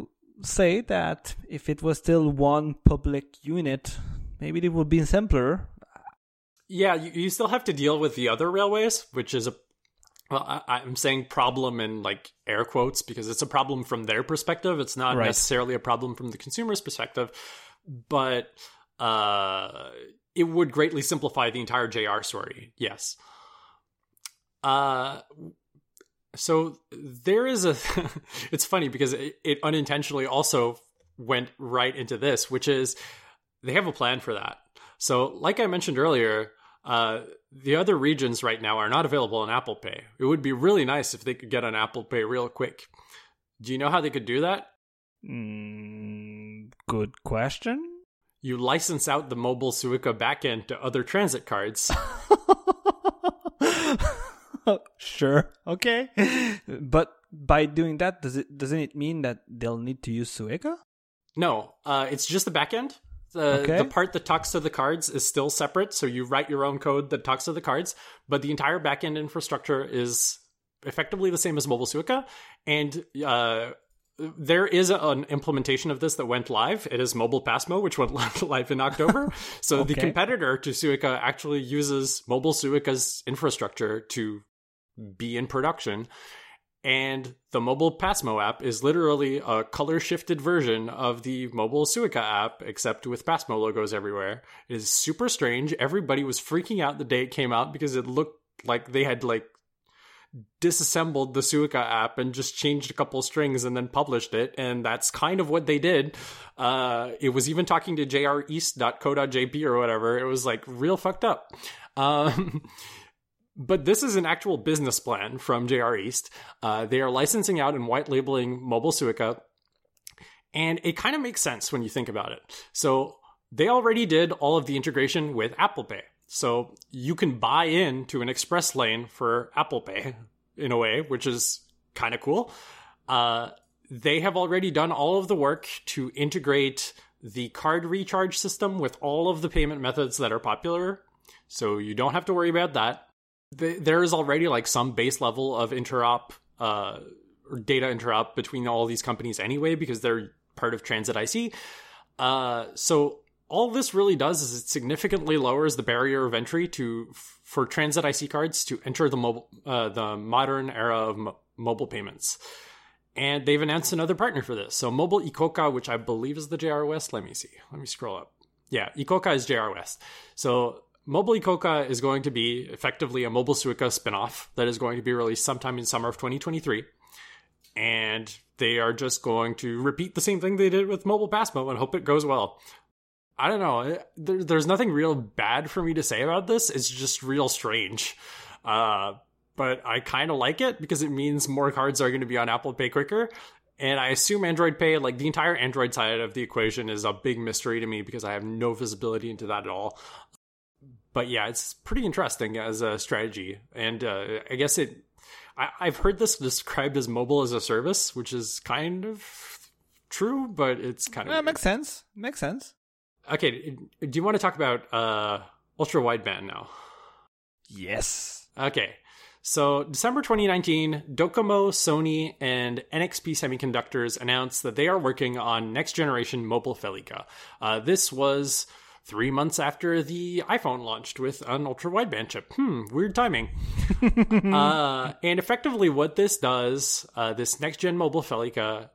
say that if it was still one public unit maybe it would be simpler yeah you, you still have to deal with the other railways which is a well, I, am saying problem in like air quotes because it's a problem from their perspective. It's not right. necessarily a problem from the consumer's perspective but uh, it would greatly simplify the entire JR story. Yes. Uh, so there is a. it's funny because it, it unintentionally also went right into this, which is they have a plan for that. So, like I mentioned earlier, uh, the other regions right now are not available on Apple Pay. It would be really nice if they could get on Apple Pay real quick. Do you know how they could do that? Mm, good question. You license out the mobile Suica backend to other transit cards. sure. Okay. But by doing that, does it doesn't it mean that they'll need to use Suica? No, uh, it's just the backend. The, okay. the part that talks to the cards is still separate, so you write your own code that talks to the cards, but the entire backend infrastructure is effectively the same as Mobile Suica, and uh, there is an implementation of this that went live. It is Mobile Pasmo, which went live in October. So okay. the competitor to Suica actually uses Mobile Suica's infrastructure to be in production. And the mobile Pasmo app is literally a color shifted version of the mobile Suica app, except with Pasmo logos everywhere. It is super strange. Everybody was freaking out the day it came out because it looked like they had like disassembled the Suica app and just changed a couple strings and then published it. And that's kind of what they did. Uh, it was even talking to jreast.co.jp or whatever. It was like real fucked up. Um, but this is an actual business plan from JR East. Uh, they are licensing out and white labeling mobile Suica. And it kind of makes sense when you think about it. So they already did all of the integration with Apple Pay. So you can buy in to an express lane for Apple Pay in a way, which is kind of cool. Uh, they have already done all of the work to integrate the card recharge system with all of the payment methods that are popular. So you don't have to worry about that. There is already like some base level of interop uh, or data interop between all these companies anyway, because they're part of Transit IC. Uh, so all this really does is it significantly lowers the barrier of entry to for transit IC cards to enter the mobile uh, the modern era of mo- mobile payments. And they've announced another partner for this. So Mobile ICOCA, which I believe is the JR West. Let me see. Let me scroll up. Yeah, ICOCA is JR West. So Mobile ICOCA is going to be effectively a Mobile Suica spinoff that is going to be released sometime in summer of 2023. And they are just going to repeat the same thing they did with Mobile Pasmo and hope it goes well. I don't know. There, there's nothing real bad for me to say about this. It's just real strange. Uh, but I kind of like it because it means more cards are going to be on Apple Pay quicker. And I assume Android Pay, like the entire Android side of the equation, is a big mystery to me because I have no visibility into that at all. But yeah, it's pretty interesting as a strategy. And uh, I guess it, I, I've heard this described as mobile as a service, which is kind of true, but it's kind of. Yeah, makes sense. Makes sense. Okay, do you want to talk about uh, ultra wideband now? Yes. Okay. So, December 2019, Docomo, Sony, and NXP Semiconductors announced that they are working on next generation mobile Felica. Uh, this was three months after the iPhone launched with an ultra wideband chip. Hmm, weird timing. uh, and effectively, what this does, uh, this next gen mobile Felica,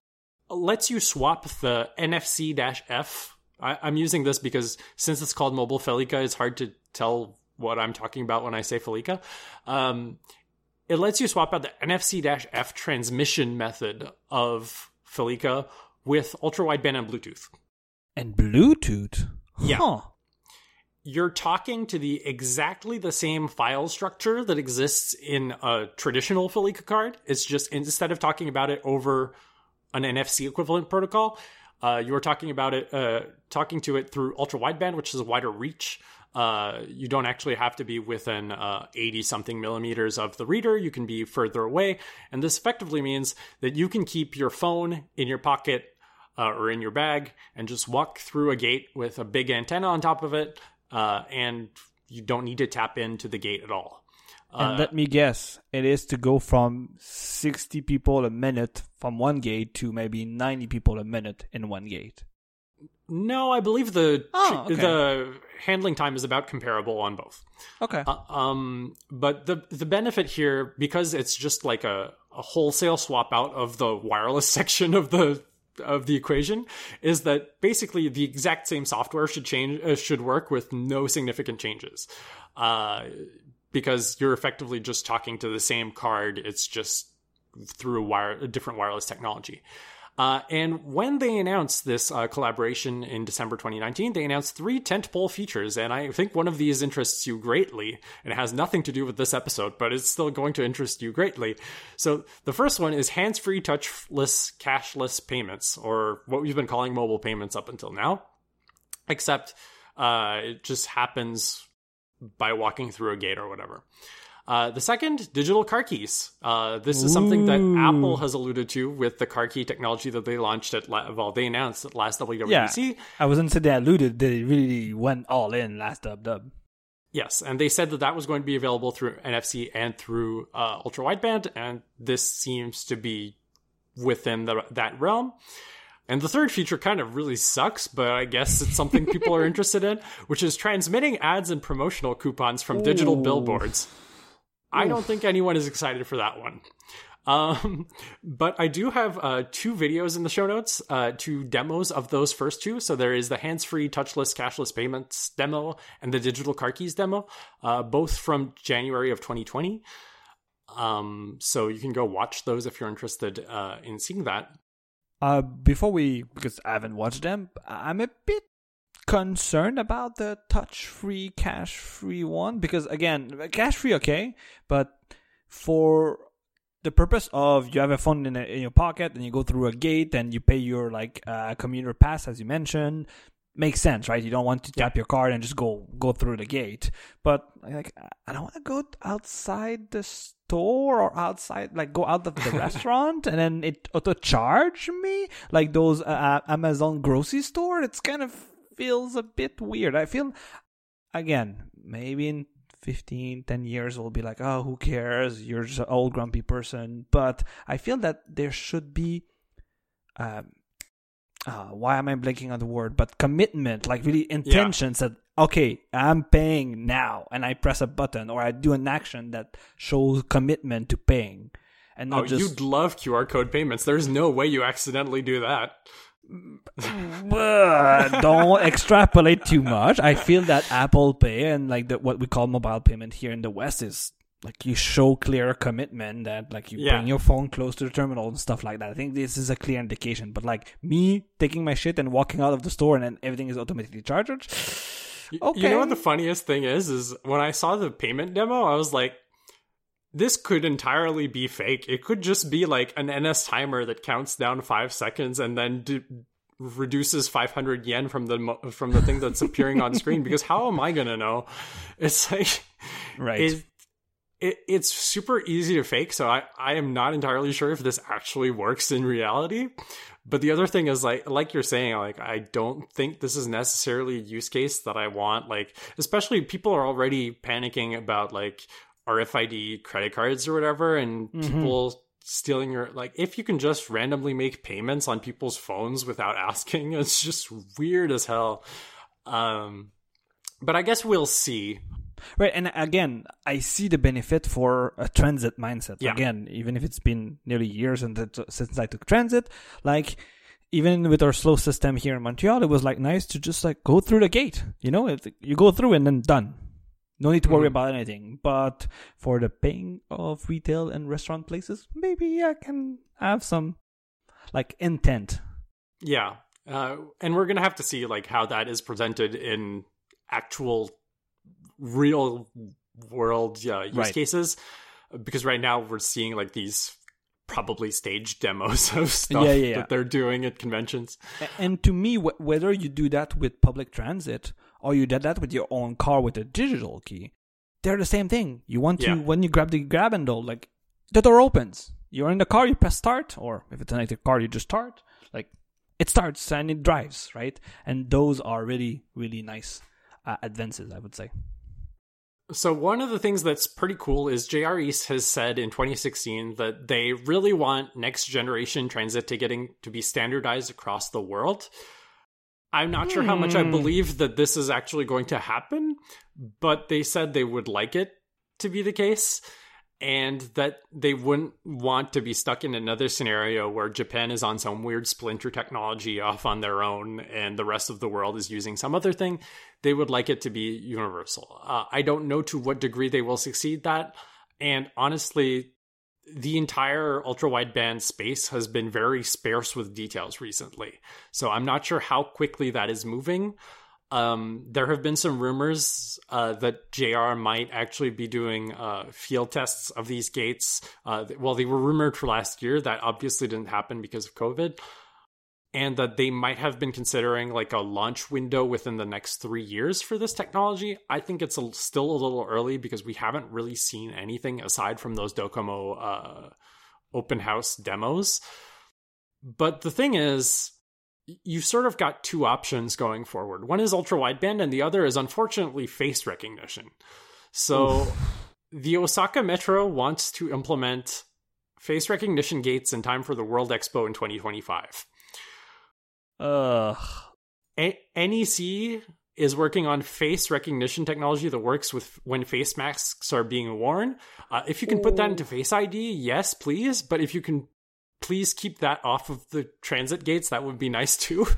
lets you swap the NFC F I, am using this because since it's called mobile Felica, it's hard to tell what I'm talking about when I say Felica. Um, it lets you swap out the NFC-F transmission method of Felica with ultra wideband and Bluetooth. And Bluetooth? Yeah. Huh. you're talking to the exactly the same file structure that exists in a traditional Felica card. It's just instead of talking about it over an NFC equivalent protocol, uh, you are talking about it, uh, talking to it through ultra wideband, which is a wider reach. Uh, you don't actually have to be within 80 something millimeters of the reader. You can be further away. And this effectively means that you can keep your phone in your pocket uh, or in your bag and just walk through a gate with a big antenna on top of it, uh, and you don't need to tap into the gate at all. And let me guess, it is to go from 60 people a minute from one gate to maybe 90 people a minute in one gate. No, I believe the Oh, okay. the handling time is about comparable on both. Okay. Uh, um, but the the benefit here, because it's just like a, a wholesale swap out of the wireless section of the of the equation, is that basically the exact same software should change uh, should work with no significant changes, uh, because you're effectively just talking to the same card. It's just through a wire a different wireless technology. Uh, and when they announced this uh, collaboration in December 2019, they announced three tentpole features, and I think one of these interests you greatly, and it has nothing to do with this episode, but it's still going to interest you greatly. So the first one is hands-free, touchless, cashless payments, or what we've been calling mobile payments up until now, except uh, it just happens by walking through a gate or whatever. Uh, the second, digital car keys. Uh, this is something that Ooh. Apple has alluded to with the car key technology that they launched at, la- well, they announced at last WWDC. I wasn't saying they alluded, they really went all in last dub dub. Yes, and they said that that was going to be available through NFC and through uh, ultra wideband, and this seems to be within the, that realm. And the third feature kind of really sucks, but I guess it's something people are interested in, which is transmitting ads and promotional coupons from digital billboards. I don't think anyone is excited for that one. Um, but I do have uh, two videos in the show notes, uh, two demos of those first two. So there is the hands-free, touchless, cashless payments demo and the digital car keys demo, uh, both from January of 2020. Um, so you can go watch those if you're interested uh, in seeing that. Uh, before we, because I haven't watched them, I'm a bit concerned about the touch-free, cash-free one? Because again, cash-free okay, but for the purpose of you have a phone in, a, in your pocket and you go through a gate and you pay your like uh, commuter pass as you mentioned makes sense right? You don't want to tap your card and just go go through the gate. But like i don't want to go outside the store or outside like go out of the restaurant and then it auto charge me? Like those uh, amazon grocery store? It's kind of feels a bit weird i feel again maybe in 15 10 years we'll be like oh who cares you're just an old grumpy person but i feel that there should be um uh, why am I blanking on the word? But commitment, like really intentions that okay, I'm paying now, and I press a button or I do an action that shows commitment to paying, and not Oh, just you'd love QR code payments. There's no way you accidentally do that. But don't extrapolate too much. I feel that Apple Pay and like the, what we call mobile payment here in the West is like you show clear commitment that like you Yeah. bring your phone close to the terminal and stuff like that. I think this is a clear indication. But like me taking my shit and walking out of the store and then everything is automatically charged. Okay. You know what the funniest thing is? Is when I saw the payment demo, I was like, this could entirely be fake. It could just be like an NS timer that counts down five seconds and then d- reduces 500 yen from the mo- from the thing that's appearing on screen. Because how am I gonna know? It's like Right. it, it it's super easy to fake. So I I am not entirely sure if this actually works in reality. But the other thing is like like you're saying, like I don't think this is necessarily a use case that I want. Like especially people are already panicking about like RFID credit cards or whatever, and people stealing your like if you can just randomly make payments on people's phones without asking, it's just weird as hell. Um, but I guess we'll see. Right, and again, I see the benefit for a transit mindset. Yeah. Again, even if it's been nearly years since I took transit, like even with our slow system here in Montreal, it was like nice to just like go through the gate. You know, it, you go through and then done. No need to worry Mhm. about anything. But for the paying of retail and restaurant places, maybe I can have some like intent. Yeah. Uh, and we're gonna have to see like how that is presented in actual real world uh, use Right. cases because right now we're seeing like these probably staged demos of stuff Yeah, yeah, yeah. that they're doing at conventions And to me, wh- whether you do that with public transit or you did that with your own car with a digital key, they're the same thing. You want to Yeah. when you grab the grab handle, like the door opens. You're in the car, you press start, or if it's an electric car, you just start. Like it starts and it drives, right? And those are really, really nice uh, advances, I would say. So one of the things that's pretty cool is JR East has said in 2016 that they really want next generation transit ticketing to be standardized across the world. I'm not sure how much I Hmm. believe that this is actually going to happen, but they said they would like it to be the case and that they wouldn't want to be stuck in another scenario where Japan is on some weird splinter technology off on their own and the rest of the world is using some other thing. They would like it to be universal. Uh, I don't know to what degree they will succeed that. And honestly, the entire ultra wideband space has been very sparse with details recently. So I'm not sure how quickly that is moving. Um, there have been some rumors uh, that JR might actually be doing uh, field tests of these gates. Uh, well, they were rumored for last year. That obviously didn't happen because of COVID. And that they might have been considering like a launch window within the next three years for this technology. I think it's a, still a little early because we haven't really seen anything aside from those Docomo uh, open house demos. But the thing is, you've sort of got two options going forward. One is ultra wideband, and the other is unfortunately face recognition. So the Osaka Metro wants to implement face recognition gates in time for the World Expo in 2025. Ugh. A- NEC is working on face recognition technology that works with when face masks are being worn. Uh, if you can put that into Face ID, yes, please. But if you can please keep that off of the transit gates, that would be nice too.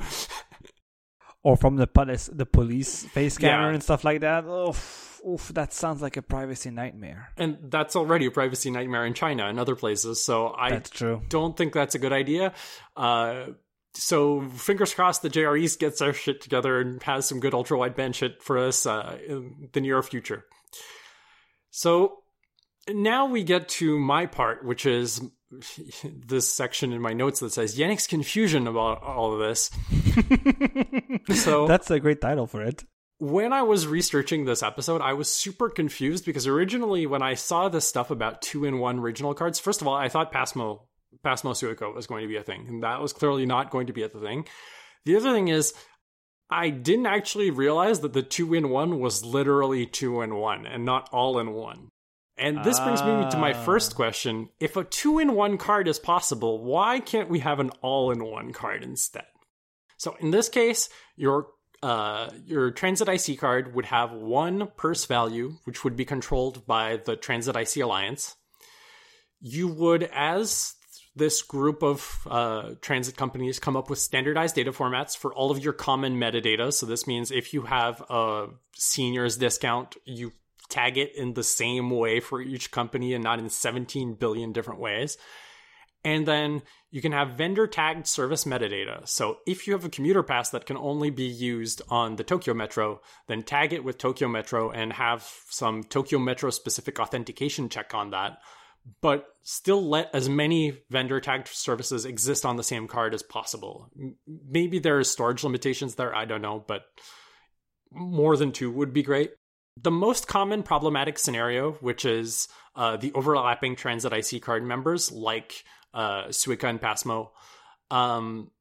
Or from the police, the police face scanner Yeah. and stuff like that. Oof, oof, that sounds like a privacy nightmare. and that's already a privacy nightmare in China and other places. So I That's true. don't think that's a good idea. Uh, so fingers crossed the JR East gets their shit together and has some good ultra wide wideband shit for us uh, in the near future. So now we get to my part, which is this section in my notes that says Yannick's confusion about all of this. so That's a great title for it. when I was researching this episode, I was super confused because originally when I saw this stuff about two in one regional cards, first of all, I thought Pasmo Pasmo Suica was going to be a thing, and that was clearly not going to be a thing. The other thing is I didn't actually realize that the two in one was literally two in one and not all in one. And this brings me to my Ah. first question. If a two in one card is possible, why can't we have an all in one card instead? So in this case, your uh, your Transit IC card would have one purse value, which would be controlled by the Transit IC Alliance. You would, as this group of uh, transit companies, come up with standardized data formats for all of your common metadata. So this means if you have a seniors discount, you tag it in the same way for each company and not in 17 billion different ways. And then you can have vendor tagged service metadata. So if you have a commuter pass that can only be used on the Tokyo Metro, then tag it with Tokyo Metro and have some Tokyo Metro specific authentication check on that. But still let as many vendor tagged services exist on the same card as possible. Maybe there are storage limitations there, I don't know, but more than two would be great. The most common problematic scenario, which is uh, the overlapping Transit IC card members like uh, Suica and Pasmo, um,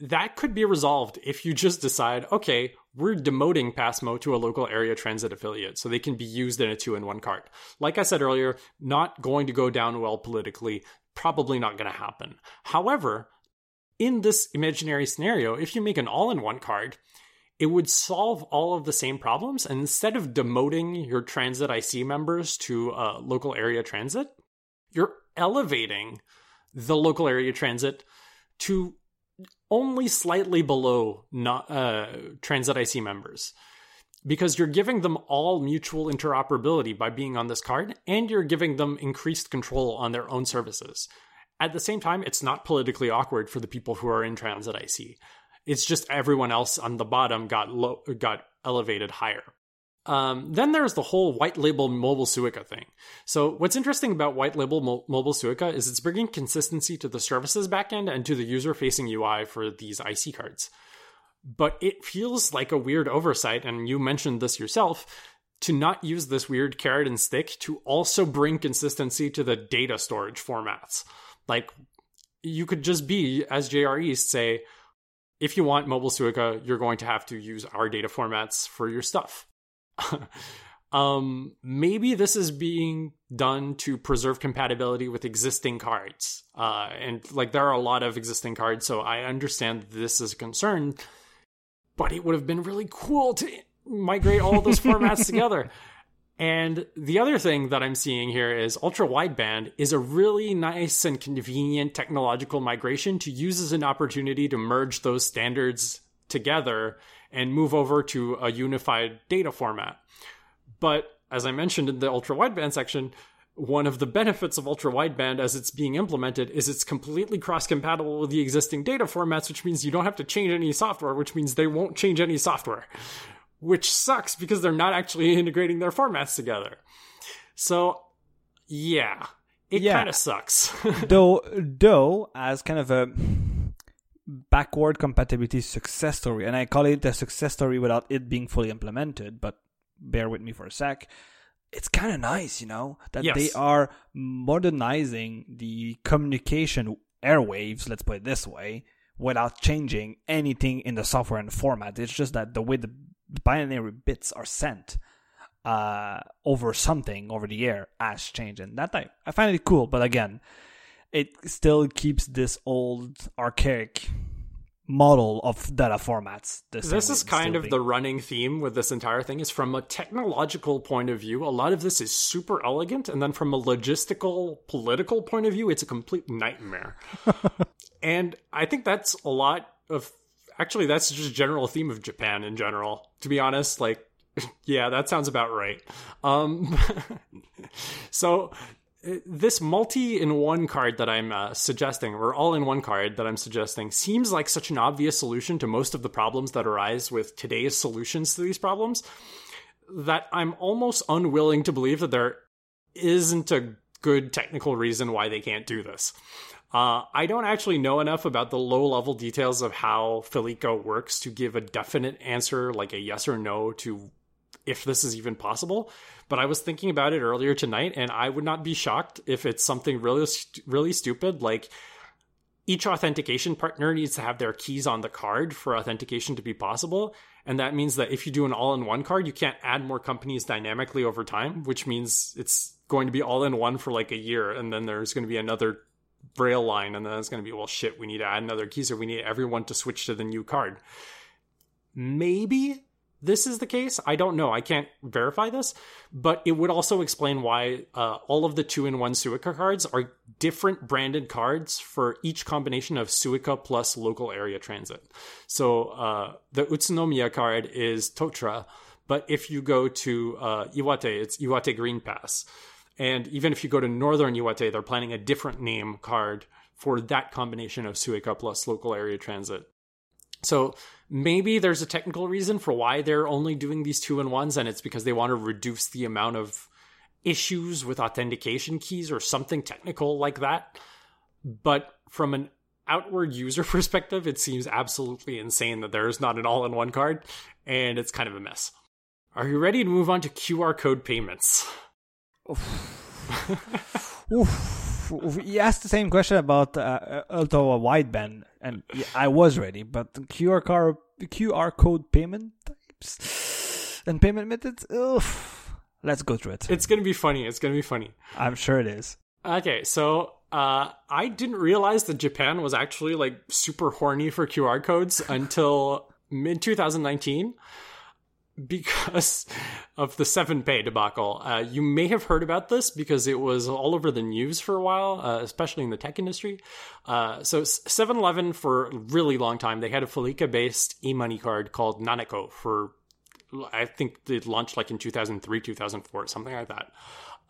that could be resolved if you just decide, okay, we're demoting Pasmo to a local area transit affiliate so they can be used in a two in one card. Like I said earlier, not going to go down well politically, probably not going to happen. However, in this imaginary scenario, if you make an all in one card, it would solve all of the same problems. And instead of demoting your transit IC members to uh, local area transit, you're elevating the local area transit to only slightly below not, uh, transit IC members because you're giving them all mutual interoperability by being on this card and you're giving them increased control on their own services. At the same time, it's not politically awkward for the people who are in transit IC. It's just everyone else on the bottom got got elevated higher. Um, then there's the whole white label mobile Suica thing. So what's interesting about white label mo- mobile Suica is it's bringing consistency to the services backend and to the user facing UI for these IC cards. But it feels like a weird oversight, and you mentioned this yourself, to not use this weird carrot and stick to also bring consistency to the data storage formats. Like you could just be, as JR East say, if you want mobile Suica, you're going to have to use our data formats for your stuff. Um, maybe this is being done to preserve compatibility with existing cards. Uh, and like there are a lot of existing cards, so I understand this is a concern, but it would have been really cool to migrate all those formats together. And the other thing that I'm seeing here is ultra wideband is a really nice and convenient technological migration to use as an opportunity to merge those standards together and move over to a unified data format. But as I mentioned in the ultra wideband section, one of the benefits of ultra wideband as it's being implemented is it's completely cross compatible with the existing data formats, which means you don't have to change any software, which means they won't change any software, which sucks because they're not actually integrating their formats together. So, yeah, it yeah. kind of sucks. though, though, as kind of a backward compatibility success story, and I call it a success story without it being fully implemented, but bear with me for a sec. It's kind of nice, you know, that yes. they are modernizing the communication airwaves, let's put it this way, without changing anything in the software and the format. It's just that the way the binary bits are sent uh, over something over the air has changed, and that I, I find it cool. But again, it still keeps this old archaic model of data formats. This is kind of the running theme with this entire thing is from a technological point of view, a lot of this is super elegant. And then from a logistical, political point of view, it's a complete nightmare. and I think that's a lot of actually that's just a general theme of Japan in general. To be honest, like yeah, that sounds about right. Um, so this multi in one card that I'm uh, suggesting, or all in one card that I'm suggesting, seems like such an obvious solution to most of the problems that arise with today's solutions to these problems that I'm almost unwilling to believe that there isn't a good technical reason why they can't do this. Uh, I don't actually know enough about the low level details of how Felica works to give a definite answer, like a yes or no, to if this is even possible. But I was thinking about it earlier tonight, and I would not be shocked if it's something really, really stupid like each authentication partner needs to have their keys on the card for authentication to be possible. And that means that if you do an all in one card, you can't add more companies dynamically over time, which means it's going to be all in one for like a year. And then there's going to be another braille line. And then it's going to be, well, shit, we need to add another key. So we need everyone to switch to the new card. Maybe this is the case. I don't know. I can't verify this, but it would also explain why uh, all of the two in one Suica cards are different branded cards for each combination of Suica plus local area transit. So uh, the Utsunomiya card is Totra, but if you go to uh, Iwate, it's Iwate Green Pass. And even if you go to Northern Iwate, they're planning a different name card for that combination of Suica plus local area transit. So maybe there's a technical reason for why they're only doing these two in ones, and it's because they want to reduce the amount of issues with authentication keys or something technical like that. But from an outward user perspective, it seems absolutely insane that there is not an all in one card, and it's kind of a mess. Are you ready to move on to QR code payments? Oof. Oof you asked the same question about uh, Ultra wideband, and yeah, I was ready, but QR code QR code payment types and payment methods. Ugh. Let's go through it. It's gonna be funny. It's gonna be funny. I'm sure it is. Okay, so uh, I didn't realize that Japan was actually like super horny for QR codes until mid 2019 because of the 7pay debacle. Uh, you may have heard about this because it was all over the news for a while, uh, especially in the tech industry. Uh, so 7-Eleven for a really long time, they had a Felica based e-money card called nanaco for, I think it launched like in 2003, 2004, something like that.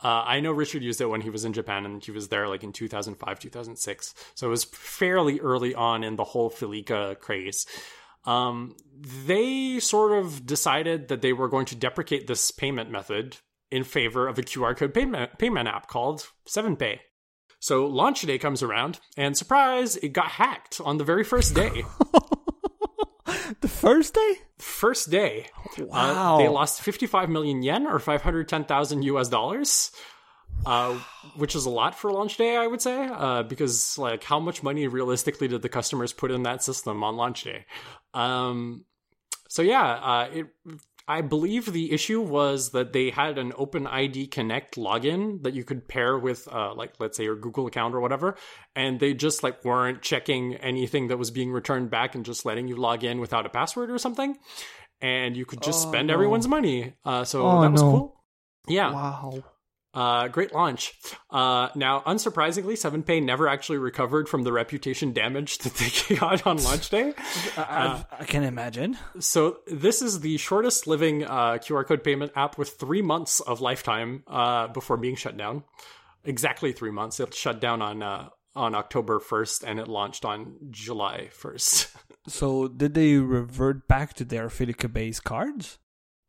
Uh, I know Richard used it when he was in Japan and he was there like in 2005, 2006. So it was fairly early on in the whole Felica craze. Um, they sort of decided that they were going to deprecate this payment method in favor of a QR code payment, payment app called 7Pay. So launch day comes around, and surprise, it got hacked on the very first day. the first day? First day. Wow. Uh, they lost 55 million yen or 510,000 US dollars. Uh, which is a lot for launch day, I would say, uh, because like how much money realistically did the customers put in that system on launch day? Um, so yeah, uh, it I believe the issue was that they had an OpenID Connect login that you could pair with, uh, like, let's say your Google account or whatever, and they just like weren't checking anything that was being returned back and just letting you log in without a password or something, and you could just Oh, spend no. everyone's money. Uh, so Oh, that was no. cool. Yeah. Wow. Uh, great launch. Uh, now, unsurprisingly, 7Pay never actually recovered from the reputation damage that they got on launch day. I, I can imagine. So this is the shortest living uh, QR code payment app with three months of lifetime uh, before being shut down. Exactly three months. It shut down on uh, on October first, and it launched on July first. So, did they revert back to their Felica based cards?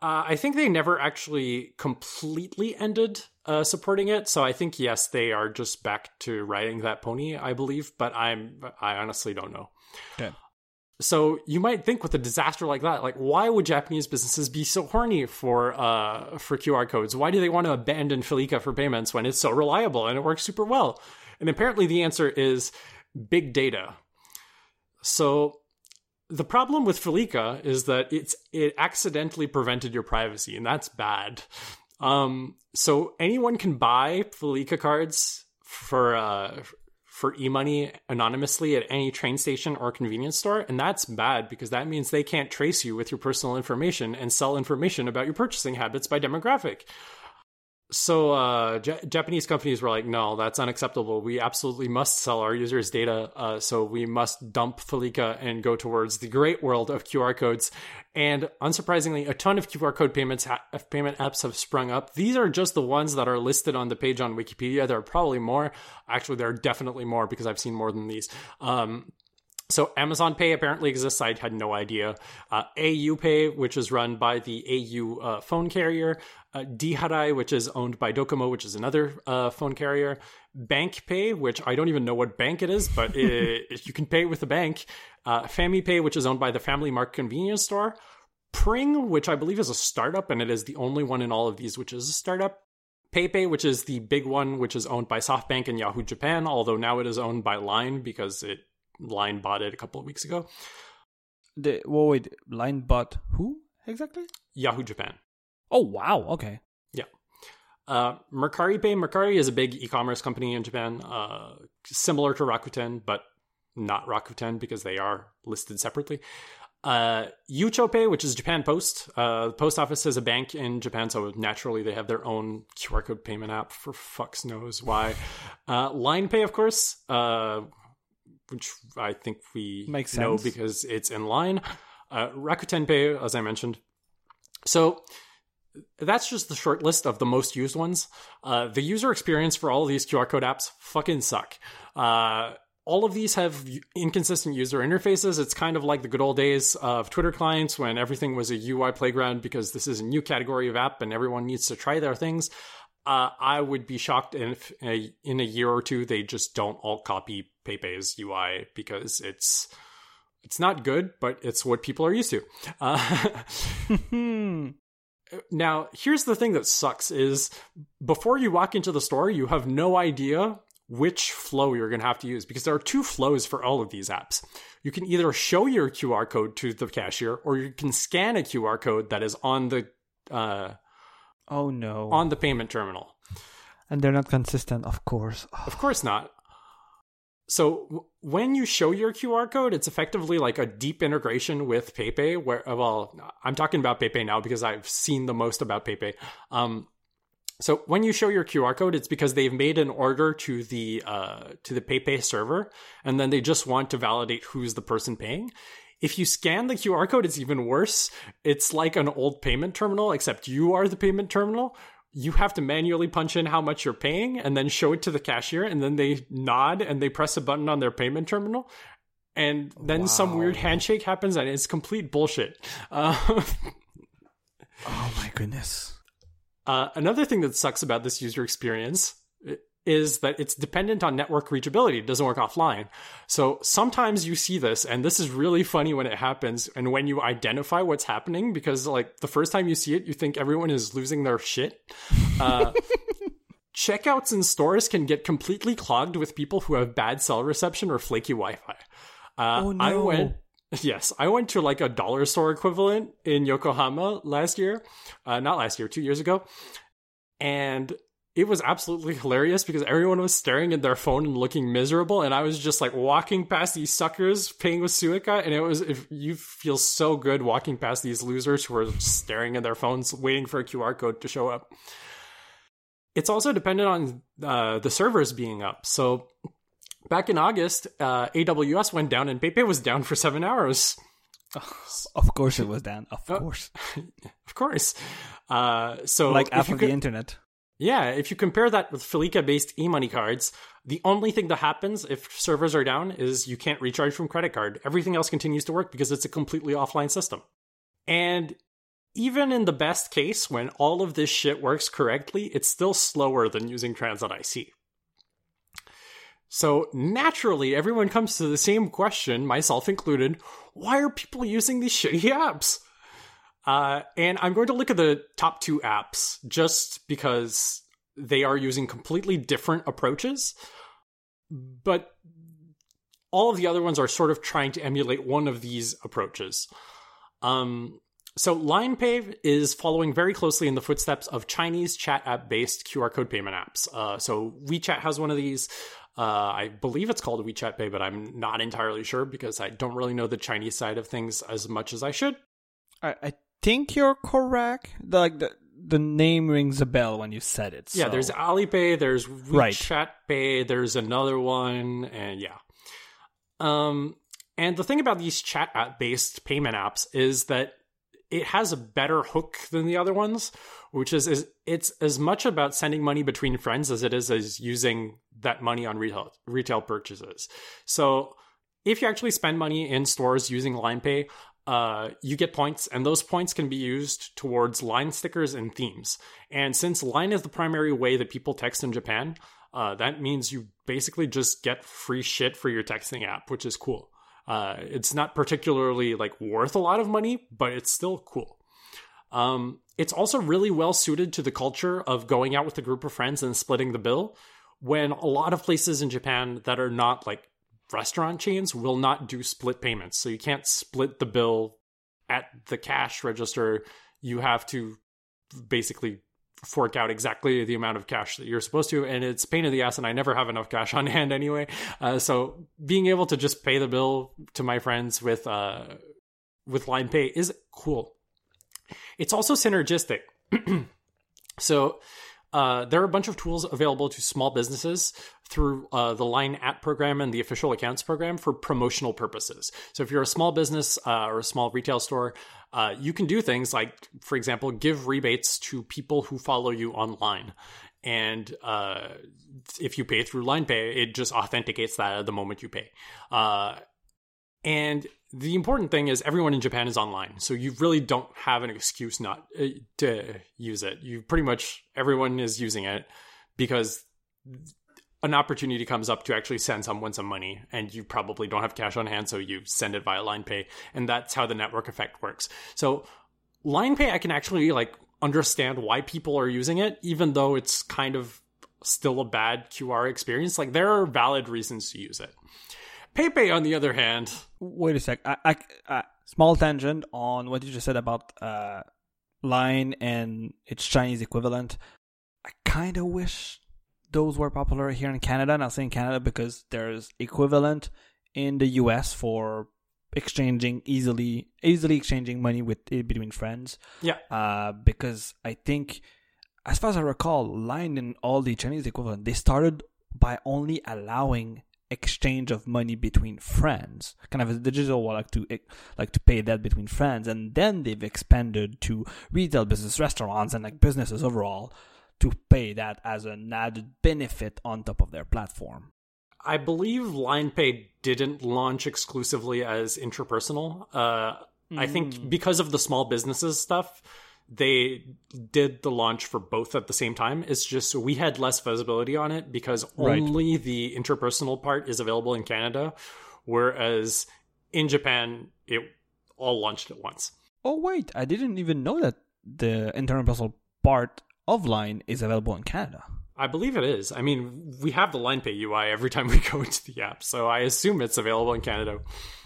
Uh, I think they never actually completely ended uh, supporting it. So I think yes, they are just back to riding that pony. I believe, but I'm I honestly don't know. Okay. So you might think with a disaster like that, like why would Japanese businesses be so horny for uh for QR codes? Why do they want to abandon Felica for payments when it's so reliable and it works super well? And apparently the answer is big data. So the problem with Felica is that it's it accidentally prevented your privacy, and that's bad. Um, so anyone can buy Felica cards for uh, for e-money anonymously at any train station or convenience store, and that's bad because that means they can't trace you with your personal information and sell information about your purchasing habits by demographic. So uh, J- Japanese companies were like, no, that's unacceptable. We absolutely must sell our users' data. Uh, so we must dump Felica and go towards the great world of QR codes. And unsurprisingly, a ton of QR code payments ha- payment apps have sprung up. These are just the ones that are listed on the page on Wikipedia. There are probably more. Actually, there are definitely more because I've seen more than these. Um, so Amazon Pay apparently exists. I had no idea. Uh, AU Pay, which is run by the AU uh, phone carrier. Uh, Diharai, which is owned by Docomo, which is another uh, phone carrier. Bank Pay, which I don't even know what bank it is, but it, you can pay with a bank. Uh, Family Pay, which is owned by the Family Mart convenience store. Pring, which I believe is a startup, and it is the only one in all of these which is a startup. PayPay, which is the big one, which is owned by SoftBank and Yahoo Japan, although now it is owned by Line because it Line bought it a couple of weeks ago. The, whoa, wait, line bot who exactly? Yahoo Japan. Oh, wow. Okay. Yeah. Uh, Mercari Pay. Mercari is a big e-commerce company in Japan, uh, similar to Rakuten, but not Rakuten because they are listed separately. Uh, Yucho Pay, which is Japan Post. Uh, the post office is a bank in Japan, so naturally they have their own QR code payment app. For fucks knows why. Uh, Line Pay, of course, uh, which I think we Makes know sense. because it's in line. Uh, Rakuten Pay, as I mentioned. So that's just the short list of the most used ones. Uh, the user experience for all of these QR code apps fucking suck. Uh, all of these have inconsistent user interfaces. It's kind of like the good old days of Twitter clients when everything was a UI playground because this is a new category of app and everyone needs to try their things. Uh, I would be shocked if in a year or two they just don't all copy PayPay's UI because it's it's not good, but it's what people are used to. Uh. Now, here's the thing that sucks is before you walk into the store, you have no idea which flow you're going to have to use because there are two flows for all of these apps. You can either show your QR code to the cashier or you can scan a QR code that is on the uh, Oh, no. on the payment terminal. and they're not consistent, of course. Of course not. So when you show your QR code, it's effectively like a deep integration with PayPay. Where uh, well, I'm talking about PayPay now because I've seen the most about PayPay. Um, so when you show your QR code, it's because they've made an order to the uh, to the PayPay server, and then they just want to validate who's the person paying. If you scan the QR code, it's even worse. It's like an old payment terminal, except you are the payment terminal. You have to manually punch in how much you're paying and then show it to the cashier, and then they nod and they press a button on their payment terminal. and then some weird handshake happens and it's complete bullshit. Uh, oh my goodness. Uh, another thing that sucks about this user experience is that it's dependent on network reachability. It doesn't work offline. So sometimes you see this, and this is really funny when it happens and when you identify what's happening, because like the first time you see it, you think everyone is losing their shit. Uh, checkouts in stores can get completely clogged with people who have bad cell reception or flaky Wi-Fi. Uh, Oh, no. I went. Yes, I went to like a dollar store equivalent in Yokohama last year. Uh, not last year, two years ago. And it was absolutely hilarious because everyone was staring at their phone and looking miserable. And I was just like walking past these suckers paying with Suica. And it was, if you feel so good walking past these losers who are staring at their phones, waiting for a QR code to show up. It's also dependent on uh, the servers being up. So back in August, uh, AWS went down and PayPay was down for seven hours. Of course it was down Of Oh. course. Of course. Uh, so like after the internet. Yeah, if you compare that with Felica based e-money cards, the only thing that happens if servers are down is you can't recharge from credit card. Everything else continues to work because it's a completely offline system. And even in the best case, when all of this shit works correctly, it's still slower than using Transit IC. So naturally, everyone comes to the same question, myself included why are people using these shitty apps? Uh, and I'm going to look at the top two apps just because they are using completely different approaches. But all of the other ones are sort of trying to emulate one of these approaches. Um, so LinePay is following very closely in the footsteps of Chinese chat app based QR code payment apps. Uh, so WeChat has one of these. Uh, I believe it's called WeChat Pay, but I'm not entirely sure because I don't really know the Chinese side of things as much as I should. I, I think you're correct. The, like the the name rings a bell when you said it. Yeah, so- there's Alipay, there's WeChat Right. Pay, there's another one, and yeah. Um, and the thing about these chat app based payment apps is that it has a better hook than the other ones, which is, is it's as much about sending money between friends as it is as using that money on retail retail purchases. So if you actually spend money in stores using LinePay, uh, you get points, and those points can be used towards line stickers and themes. And since Line is the primary way that people text in Japan, uh, that means you basically just get free shit for your texting app, which is cool. Uh, it's not particularly like worth a lot of money, but it's still cool. Um, it's also really well suited to the culture of going out with a group of friends and splitting the bill. When a lot of places in Japan that are not like restaurant chains will not do split payments. So you can't split the bill at the cash register. You have to basically fork out exactly the amount of cash that you're supposed to. And it's pain in the ass, and I never have enough cash on hand anyway. Uh, so being able to just pay the bill to my friends with uh, with Line Pay is cool. It's also synergistic. so uh, there are a bunch of tools available to small businesses through uh, the Line app program and the official accounts program for promotional purposes. So if you're a small business uh, or a small retail store, uh, you can do things like, for example, give rebates to people who follow you online. And uh, if you pay through LinePay, it just authenticates that at the moment you pay. And the important thing is everyone in Japan is online, so you really don't have an excuse not uh, to use it. You pretty much everyone is using it because an opportunity comes up to actually send someone some money, and you probably don't have cash on hand, so you send it via LinePay, and that's how the network effect works. So LinePay, I can actually like understand why people are using it, even though it's kind of still a bad QR experience. Like there are valid reasons to use it. PayPay, on the other hand, Wait a sec. I, I, I, small tangent on what you just said about uh, Line and its Chinese equivalent. I kind of wish those were popular here in Canada. And I'll say in Canada because there's equivalent in the US for exchanging easily, easily exchanging money with eh, between friends. yeah, Uh, because I think, as far as I recall, Line and all the Chinese equivalent, they started by only allowing exchange of money between friends, kind of a digital wallet to like to pay that between friends, and then they've expanded to retail business, restaurants, and like businesses overall to pay that as an added benefit on top of their platform. I believe LinePay didn't launch exclusively as interpersonal. Uh, mm. I think hmm. because of the small businesses stuff, they did the launch for both at the same time. It's just we had less visibility on it because right. only the interpersonal part is available in Canada, whereas in Japan it all launched at once. Oh wait, I didn't even know that the interpersonal part of Line is available in Canada. I believe it is. I mean, we have the LinePay UI every time we go into the app, so I assume it's available in Canada.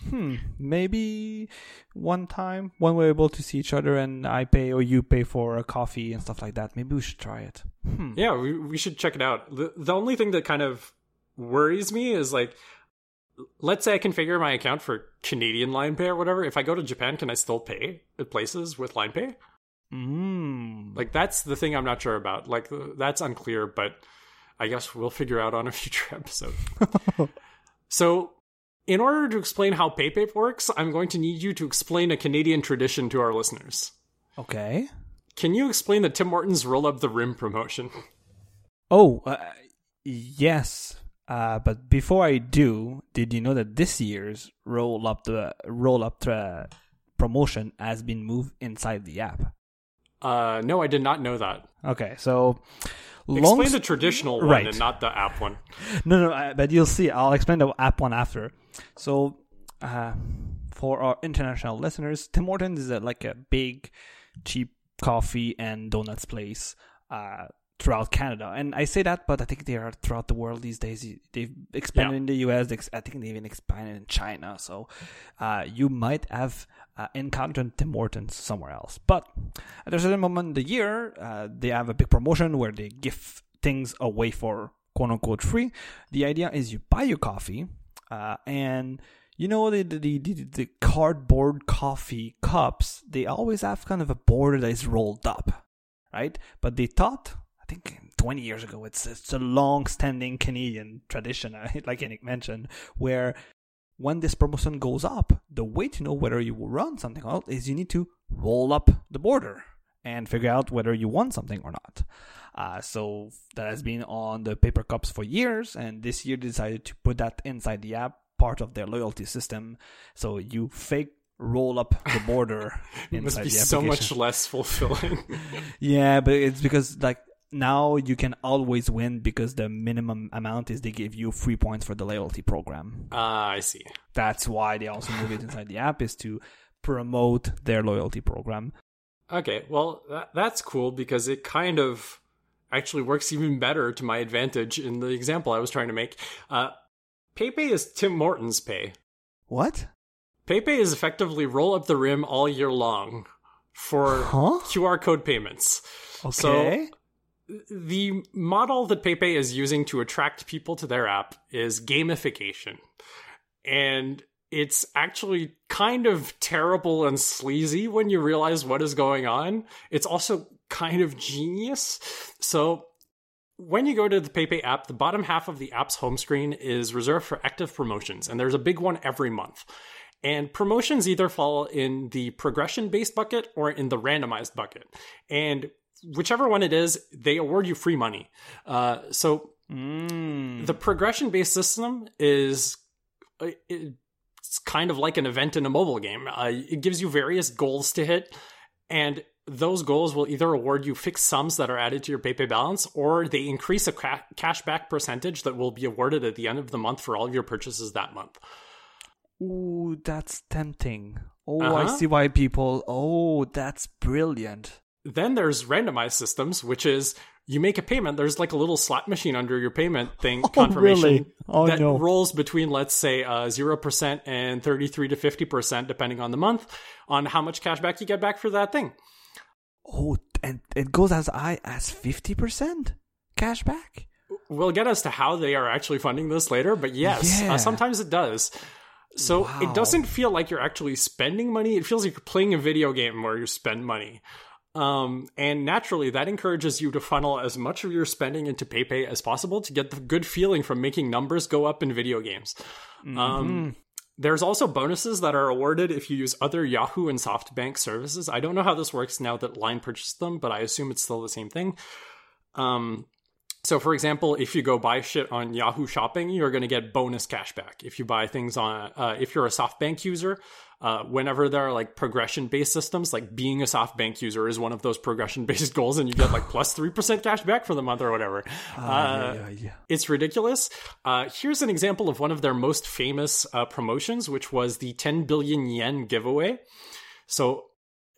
Hmm. Maybe one time when we're able to see each other and I pay or you pay for a coffee and stuff like that, maybe we should try it. Hmm. Yeah, we we should check it out. The the only thing that kind of worries me is like let's say I configure my account for Canadian LinePay or whatever. If I go to Japan, can I still pay at places with LinePay? Mm. Like that's the thing I'm not sure about. Like that's unclear, but I guess we'll figure out on a future episode. so, in order to explain how PayPay works, I'm going to need you to explain a Canadian tradition to our listeners. Okay. Can you explain the Tim Hortons roll up the rim promotion? Oh, uh, yes. Uh, but before I do, did you know that this year's roll up the roll up the promotion has been moved inside the app? Uh, no, I did not know that. Okay, so explain the traditional one right. and not the app one. No, no, but you'll see. I'll explain the app one after. So, uh, for our international listeners, Tim Hortons is a, like a big, cheap coffee and donuts place. Uh, throughout Canada. And I say that, but I think they are throughout the world these days. They've expanded yeah. in the US. I think they even expanded in China. So uh, you might have uh, encountered Tim Hortons somewhere else. But at a certain moment in the year, uh, they have a big promotion where they give things away for quote unquote free. The idea is you buy your coffee uh, and you know the, the, the the cardboard coffee cups they always have kind of a border that is rolled up right but they thought I think 20 years ago. It's it's a long-standing Canadian tradition, like Yannick mentioned, where when this promotion goes up, the way to know whether you will run something out is you need to roll up the border and figure out whether you want something or not. Uh, so that has been on the paper cups for years, and this year they decided to put that inside the app, part of their loyalty system. So you fake roll up the border it must be so much less fulfilling yeah but it's because like now you can always win because the minimum amount is they give you free points for the loyalty program. Ah, uh, I see. That's why they also move it inside the app is to promote their loyalty program. Okay, well that, that's cool because it kind of actually works even better to my advantage in the example I was trying to make. Uh, PayPay is Tim Hortons Pay. What? PayPay is effectively roll up the rim all year long for huh? QR code payments. Okay. So the model that PayPay is using to attract people to their app is gamification. And it's actually kind of terrible and sleazy when you realize what is going on. It's also kind of genius. So when you go to the PayPay app, the bottom half of the app's home screen is reserved for active promotions, and there's a big one every month. And promotions either fall in the progression based bucket or in the randomized bucket. And whichever one it is, they award you free money. Uh, so mm. the progression based system is uh, it's kind of like an event in a mobile game. Uh, it gives you various goals to hit, and those goals will either award you fixed sums that are added to your PayPay balance, or they increase a ca- cashback percentage that will be awarded at the end of the month for all of your purchases that month. Ooh, that's tempting. Oh, uh-huh. I see why people. Oh, that's brilliant. Then there's randomized systems, which is you make a payment. There's like a little slot machine under your payment thing oh, confirmation really? oh, that no. rolls between, let's say, uh, zero uh, percent and thirty-three to fifty percent, depending on the month, on how much cash back you get back for that thing. Oh, and it goes as high as fifty percent cash back. We'll get as to how they are actually funding this later, but yes, uh, yeah. uh, sometimes it does. So wow. it doesn't feel like you're actually spending money. It feels like you're playing a video game where you spend money. Um, and naturally, that encourages you to funnel as much of your spending into PayPay as possible to get the good feeling from making numbers go up in video games. Mm-hmm. Um, there's also bonuses that are awarded if you use other Yahoo and SoftBank services. I don't know how this works now that Line purchased them, but I assume it's still the same thing. Um, So, for example, if you go buy shit on Yahoo Shopping, you're going to get bonus cashback. If you buy things on, uh, if you're a SoftBank user, uh, whenever there are like progression based systems, like being a SoftBank user is one of those progression based goals, and you get like plus 3% cash back for the month or whatever. Uh, yeah, yeah. It's ridiculous. Uh, here's an example of one of their most famous uh, promotions, which was the 10 billion yen giveaway. So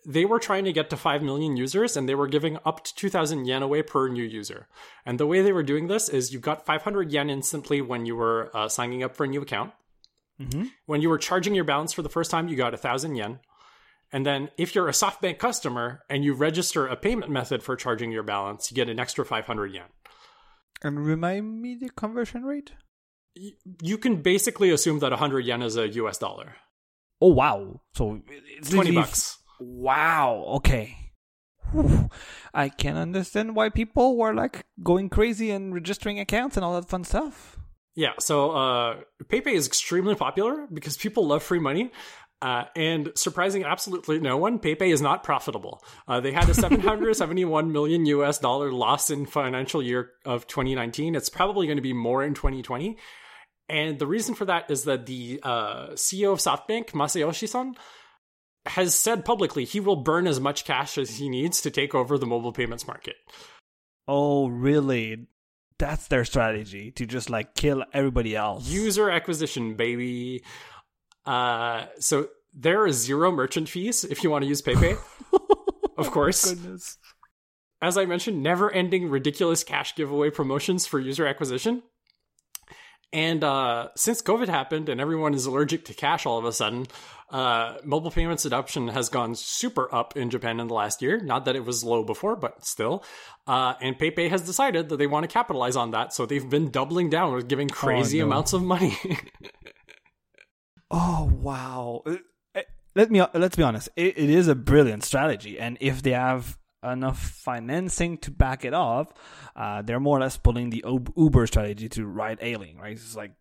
they were trying to get to 5 million users and they were giving up to 2000 yen away per new user. And the way they were doing this is you got 500 yen instantly when you were uh, signing up for a new account. Mhm. When you were charging your balance for the first time, you got a 1000 yen. And then if you're a SoftBank customer and you register a payment method for charging your balance, you get an extra 500 yen. And remind me the conversion rate? You can basically assume that 100 yen is a US dollar. Oh wow! So it's 20 literally- bucks. Wow. Okay. Whew. I can understand why people were like going crazy and registering accounts and all that fun stuff. Yeah, so uh, PayPay is extremely popular because people love free money. Uh, and surprising absolutely no one, PayPay is not profitable. Uh, they had a 771 million US dollar loss in financial year of 2019. It's probably going to be more in 2020. And the reason for that is that the uh, CEO of SoftBank, Masayoshi Son, has said publicly he will burn as much cash as he needs to take over the mobile payments market. Oh, really? That's their strategy to just like kill everybody else. user acquisition baby uh so there are zero merchant fees if you want to use PayPay. of course. Goodness. As I mentioned, never ending ridiculous cash giveaway promotions for user acquisition. And uh, since COVID happened and everyone is allergic to cash all of a sudden, uh, mobile payments adoption has gone super up in Japan in the last year. Not that it was low before, but still. Uh, and PayPay has decided that they want to capitalize on that. So they've been doubling down with giving crazy no. amounts of money. Oh wow! Uh, uh, Let me let's be honest. It, it is a brilliant strategy, and if they have enough financing to back it up, uh, they're more or less pulling the Uber strategy to ride hailing. Right? It's like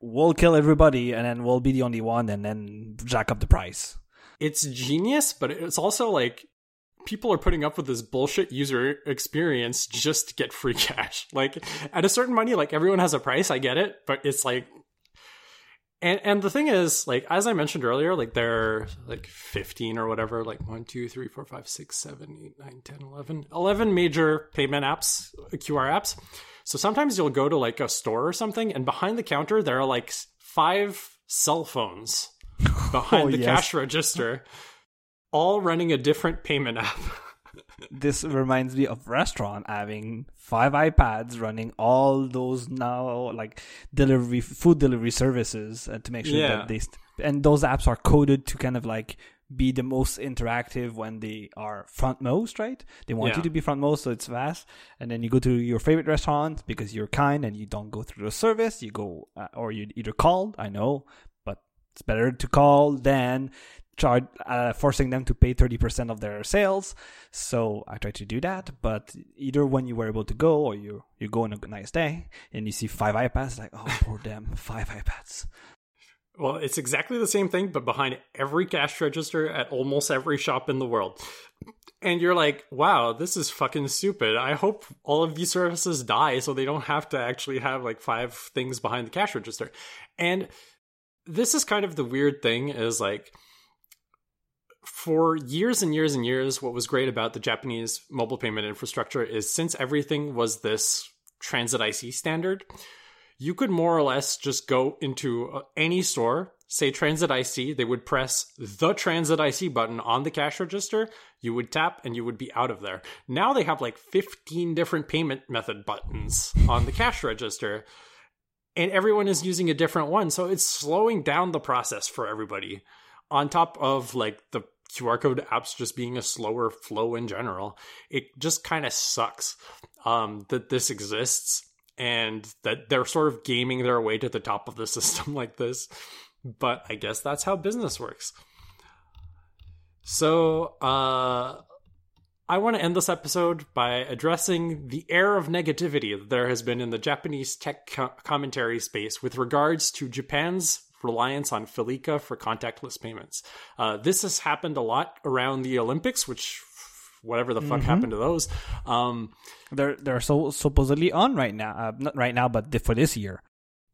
we'll kill everybody, and then we'll be the only one, and then jack up the price. it's genius, but it's also like people are putting up with this bullshit user experience just to get free cash. Like at a certain money, like everyone has a price, I get it, but it's like and and the thing is, like as I mentioned earlier, like there are like 15 or whatever, like 1, 2, 3, 4, 5, 6, 7, 8, 9, 10, 11, 11 major payment apps, QR apps. So sometimes you'll go to like a store or something, and behind the counter there are like five cell phones behind Oh, the yes. cash register, all running a different payment app. This reminds me of restaurant having five iPads running all those now like delivery food delivery services uh, to make sure Yeah. that they st- and those apps are coded to kind of like be the most interactive when they are frontmost, right? They want Yeah. you to be frontmost, so it's fast. And then you go to your favorite restaurant because you're kind and you don't go through the service. You go uh, or you either call. I know, but it's better to call than charge uh, forcing them to pay 30% of their sales so i tried to do that but either when you were able to go or you you go on a nice day and you see five ipads like oh poor them five ipads Well, it's exactly the same thing, but behind every cash register at almost every shop in the world. And you're like, wow, this is fucking stupid. I hope all of these services die so they don't have to actually have like five things behind the cash register. And this is kind of the weird thing is like, for years and years and years, what was great about the Japanese mobile payment infrastructure is since everything was this transit IC standard, you could more or less just go into uh, any store, say Transit IC, they would press the Transit IC button on the cash register, you would tap, and you would be out of there. Now they have like 15 different payment method buttons on the cash register, and everyone is using a different one. So it's slowing down the process for everybody. On top of like the QR code apps just being a slower flow in general, it just kind of sucks um, that this exists and that they're sort of gaming their way to the top of the system like this. But I guess that's how business works. So, uh, I want to end this episode by addressing the air of negativity that there has been in the Japanese tech co- commentary space with regards to Japan's reliance on Felica for contactless payments. Uh, this has happened a lot around the Olympics, which whatever the fuck happened to those. Um, They're they're so supposedly on right now. Uh, not right now, but for this year.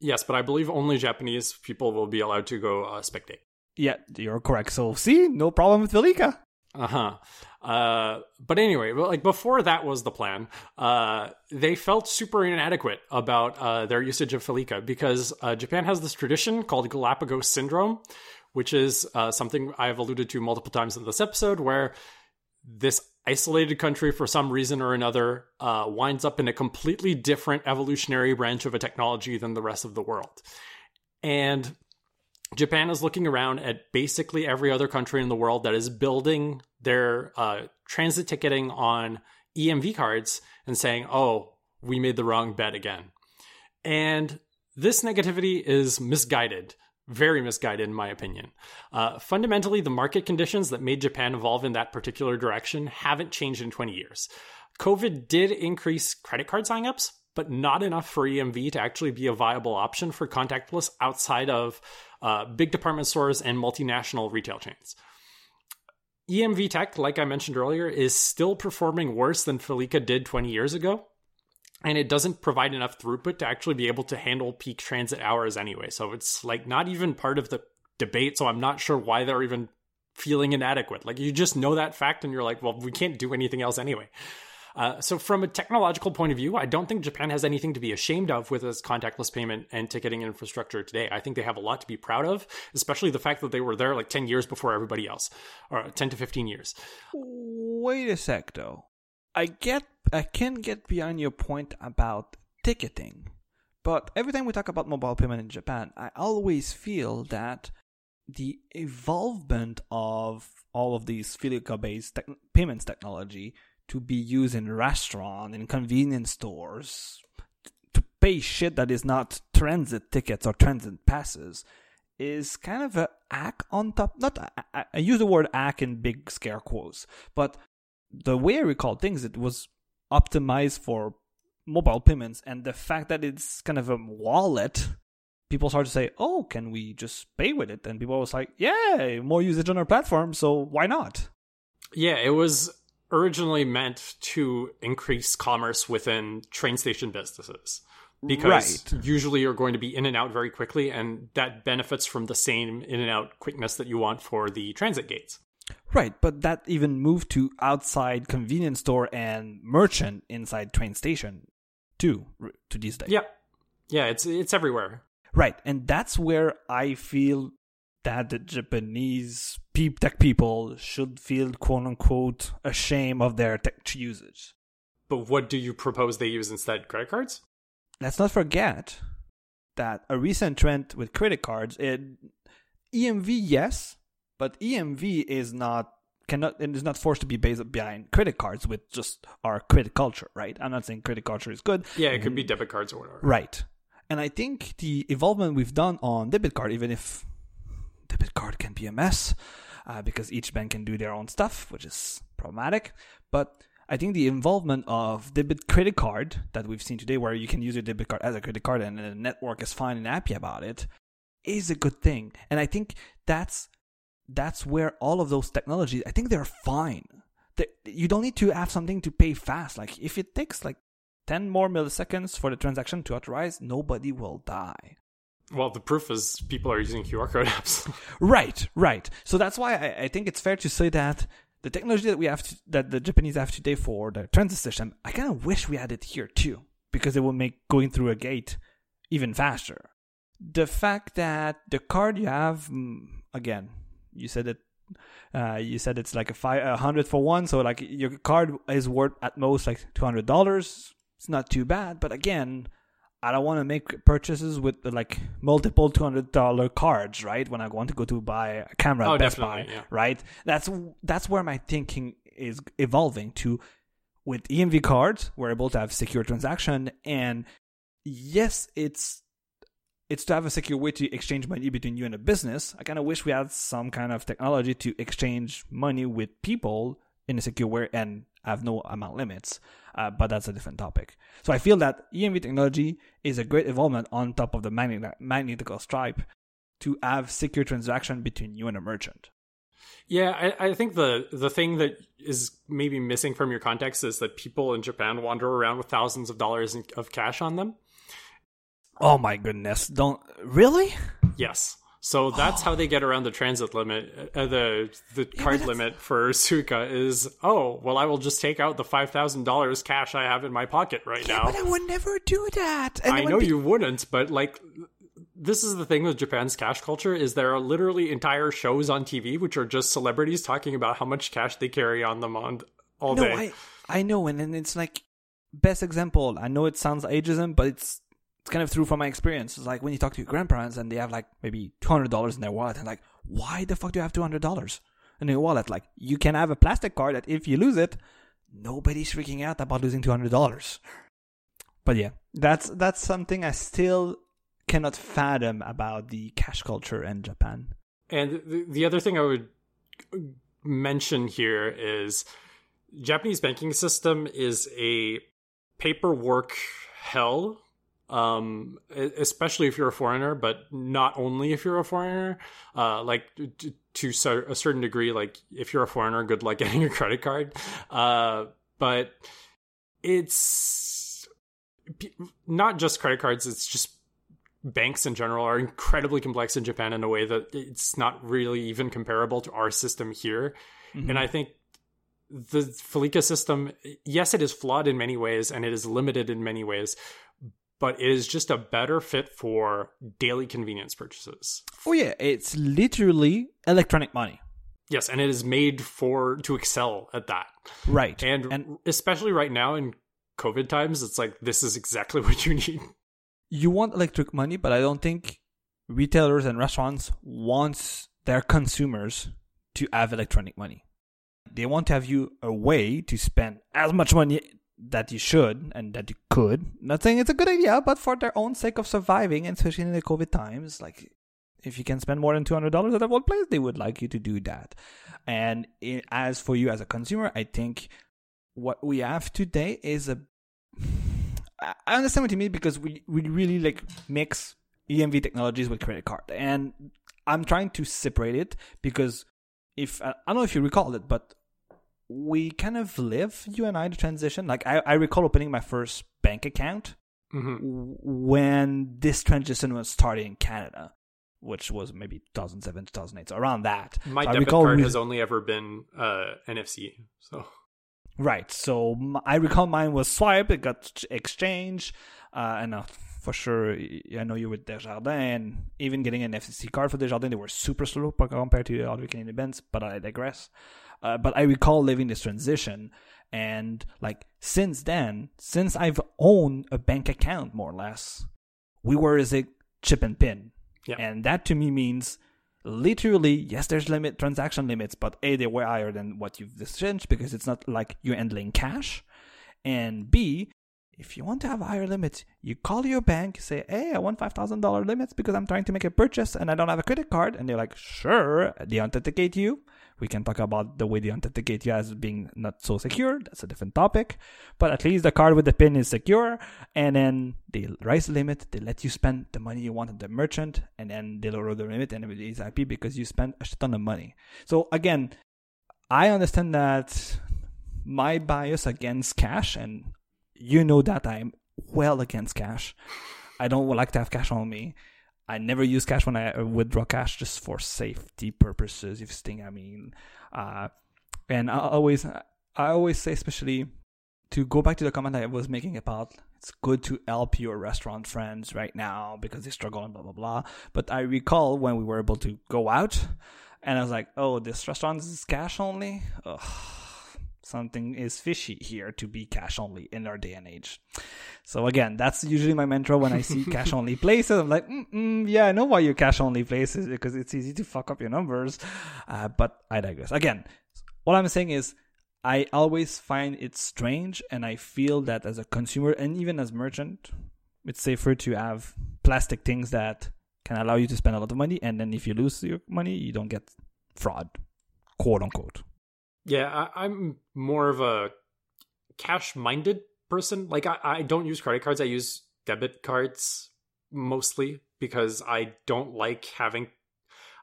yes, but I believe only Japanese people will be allowed to go uh, spectate. Yeah, you're correct. So see, no problem with Felica. Uh-huh. Uh But anyway, like before that was the plan, uh, they felt super inadequate about uh, their usage of Felica because uh, Japan has this tradition called Galapagos syndrome, which is uh, something I've alluded to multiple times in this episode, where this isolated country, for some reason or another, uh, winds up in a completely different evolutionary branch of a technology than the rest of the world. And Japan is looking around at basically every other country in the world that is building their uh, transit ticketing on EMV cards and saying, oh, we made the wrong bet again. And this negativity is misguided, very misguided, in my opinion. Uh, fundamentally, the market conditions that made Japan evolve in that particular direction haven't changed in 20 years. COVID did increase credit card signups, but not enough for EMV to actually be a viable option for contactless outside of uh, big department stores and multinational retail chains. EMV tech, like I mentioned earlier, is still performing worse than Felica did 20 years ago. And it doesn't provide enough throughput to actually be able to handle peak transit hours anyway. So it's like not even part of the debate. So I'm not sure why they're even feeling inadequate. Like you just know that fact and you're like, well, we can't do anything else anyway. Uh, so, from a technological point of view, I don't think Japan has anything to be ashamed of with its contactless payment and ticketing infrastructure today. I think they have a lot to be proud of, especially the fact that they were there like 10 years before everybody else, or 10 to 15 years. Wait a sec, though. I get, I can get beyond your point about ticketing, but every time we talk about mobile payment in Japan, I always feel that the evolvement of all of these Felica-based te- payments technology to be used in restaurant in convenience stores to pay shit that is not transit tickets or transit passes is kind of a act on top not I, I use the word act in big scare quotes but the way i recall things it was optimized for mobile payments and the fact that it's kind of a wallet people started to say oh can we just pay with it? And people was like yeah more usage on our platform so why not? Yeah it was originally meant to increase commerce within train station businesses because Right. usually you're going to be in and out very quickly and that benefits from the same in and out quickness that you want for the transit gates Right, but that even moved to outside convenience store and merchant inside train station too to these days. yeah yeah it's it's everywhere Right, and that's where I feel that the Japanese peep tech people should feel quote unquote ashamed of their tech usage. but what do you propose they use instead credit cards Let's not forget that a recent trend with credit cards, it, EMV yes, but EMV is not cannot and is not forced to be based behind credit cards with just our credit culture, right? I'm not saying credit culture is good. yeah it could be mm. debit cards or whatever Right. And I think the involvement we've done on debit card, even if debit card can be a mess, uh, because each bank can do their own stuff, which is problematic. But I think the involvement of debit credit card that we've seen today, where you can use your debit card as a credit card and the network is fine and happy about it, is a good thing. And I think that's that's where all of those technologies, I think they're fine. They, you don't need to have something to pay fast. Like if it takes like 10 more milliseconds for the transaction to authorize, nobody will die. Well the proof is people are using qr code apps Right, right. So that's why I, I think it's fair to say that the technology that we have, to, that the Japanese have today for the transit system, I kind of wish we had it here too, because it will make going through a gate even faster. The fact that the card you have, mm, again, you said it. Uh, you said it's like a five, a hundred for one, so like your card is worth at most like two hundred dollars. It's not too bad, but again, I don't want to make purchases with like multiple two hundred dollar cards, right? When I want to go to buy a camera Oh, Best Buy, yeah. right? That's that's where my thinking is evolving to. With EMV cards, we're able to have secure transaction, and yes, it's it's to have a secure way to exchange money between you and a business. I kind of wish we had some kind of technology to exchange money with people in a secure way and have no amount limits. Uh, but that's a different topic. So I feel that EMV technology is a great evolvement on top of the magnet- magnetical stripe to have secure transaction between you and a merchant. Yeah, I, I, think the the thing that is maybe missing from your context is that people in Japan wander around with thousands of dollars of cash on them. Oh my goodness! Don't really? Yes. So that's oh. how they get around the transit limit, uh, the the yeah, card limit for Suica is oh well I will just take out the five thousand dollars cash I have in my pocket right yeah, now. But I would never do that. And I know be- you wouldn't, but like this is the thing with Japan's cash culture is there are literally entire shows on TV which are just celebrities talking about how much cash they carry on them on all no, day. I I know, and then it's like best example. I know it sounds ageism, but it's kind of true from my experience. It's like when you talk to your grandparents and they have like maybe two hundred dollars in their wallet, and like, why the fuck do you have two hundred dollars in your wallet? Like, you can have a plastic card that if you lose it, nobody's freaking out about losing two hundred dollars. But yeah, that's that's something I still cannot fathom about the cash culture in Japan. And the, the other thing I would mention here is Japanese banking system is a paperwork hell um, especially if you're a foreigner, but not only if you're a foreigner. Uh, like to, to a certain degree, like if you're a foreigner, good luck getting a credit card. Uh, but it's not just credit cards; it's just banks in general are incredibly complex in Japan in a way that it's not really even comparable to our system here. Mm-hmm. And I think the Felica system, yes, it is flawed in many ways and it is limited in many ways, but it is just a better fit for daily convenience purchases. Oh yeah, it's literally electronic money. Yes, and it is made for to excel at that. Right. And, and especially right now in COVID times, it's like this is exactly what you need. You want electric money, but I don't think retailers and restaurants want their consumers to have electronic money. They want to have you a way to spend as much money that you should and that you could. Not saying it's a good idea, but for their own sake of surviving, and especially in the COVID times, like if you can spend more than two hundred dollars at a one place, they would like you to do that. And it, as for you as a consumer, I think what we have today is a. I understand what you mean because we we really like mix EMV technologies with credit card, and I'm trying to separate it because if I don't know if you recall it, but we kind of live you and I the transition. Like I, I recall opening my first bank account mm-hmm. when this transition was starting in Canada, which was maybe 2007, 2008, so around that. My so debit card has only ever been uh, NFC, so. Right, so I recall mine was swipe. it got exchanged, uh, and uh, for sure, I know you with Desjardins, and even getting an NFC card for Desjardins, they were super slow compared to other Canadian banks, but I digress. Uh, but I recall living this transition. And like since then, since I've owned a bank account more or less, we were as a chip and pin. Yeah. And that to me means literally, yes, there's limit transaction limits, but A, they were higher than what you've exchanged because it's not like you're handling cash. And B, if you want to have higher limits, you call your bank, say, hey, I want $5,000 limits because I'm trying to make a purchase and I don't have a credit card. And they're like, sure, they authenticate you. We can talk about the way they authenticate you as being not so secure. That's a different topic. But at least the card with the pin is secure. And then they raise the limit. They let you spend the money you want at the merchant. And then they lower the limit and it's happy because you spent a ton of money. So again, I understand that my bias against cash, and you know that I'm well against cash. I don't like to have cash on me. I never use cash when I withdraw cash just for safety purposes. If you think, I mean, uh, and I always, I always say, especially to go back to the comment I was making about it's good to help your restaurant friends right now because they struggle and blah blah blah. But I recall when we were able to go out, and I was like, oh, this restaurant is cash only. Ugh something is fishy here to be cash only in our day and age. So again, that's usually my mantra when I see cash only places. I'm like, yeah, I know why you're cash only places because it's easy to fuck up your numbers. Uh, but I digress. Again, what I'm saying is I always find it strange and I feel that as a consumer and even as merchant, it's safer to have plastic things that can allow you to spend a lot of money and then if you lose your money, you don't get fraud, quote unquote. Yeah, I, am more of a cash minded person. Like I, I don't use credit cards. I use debit cards mostly because I don't like having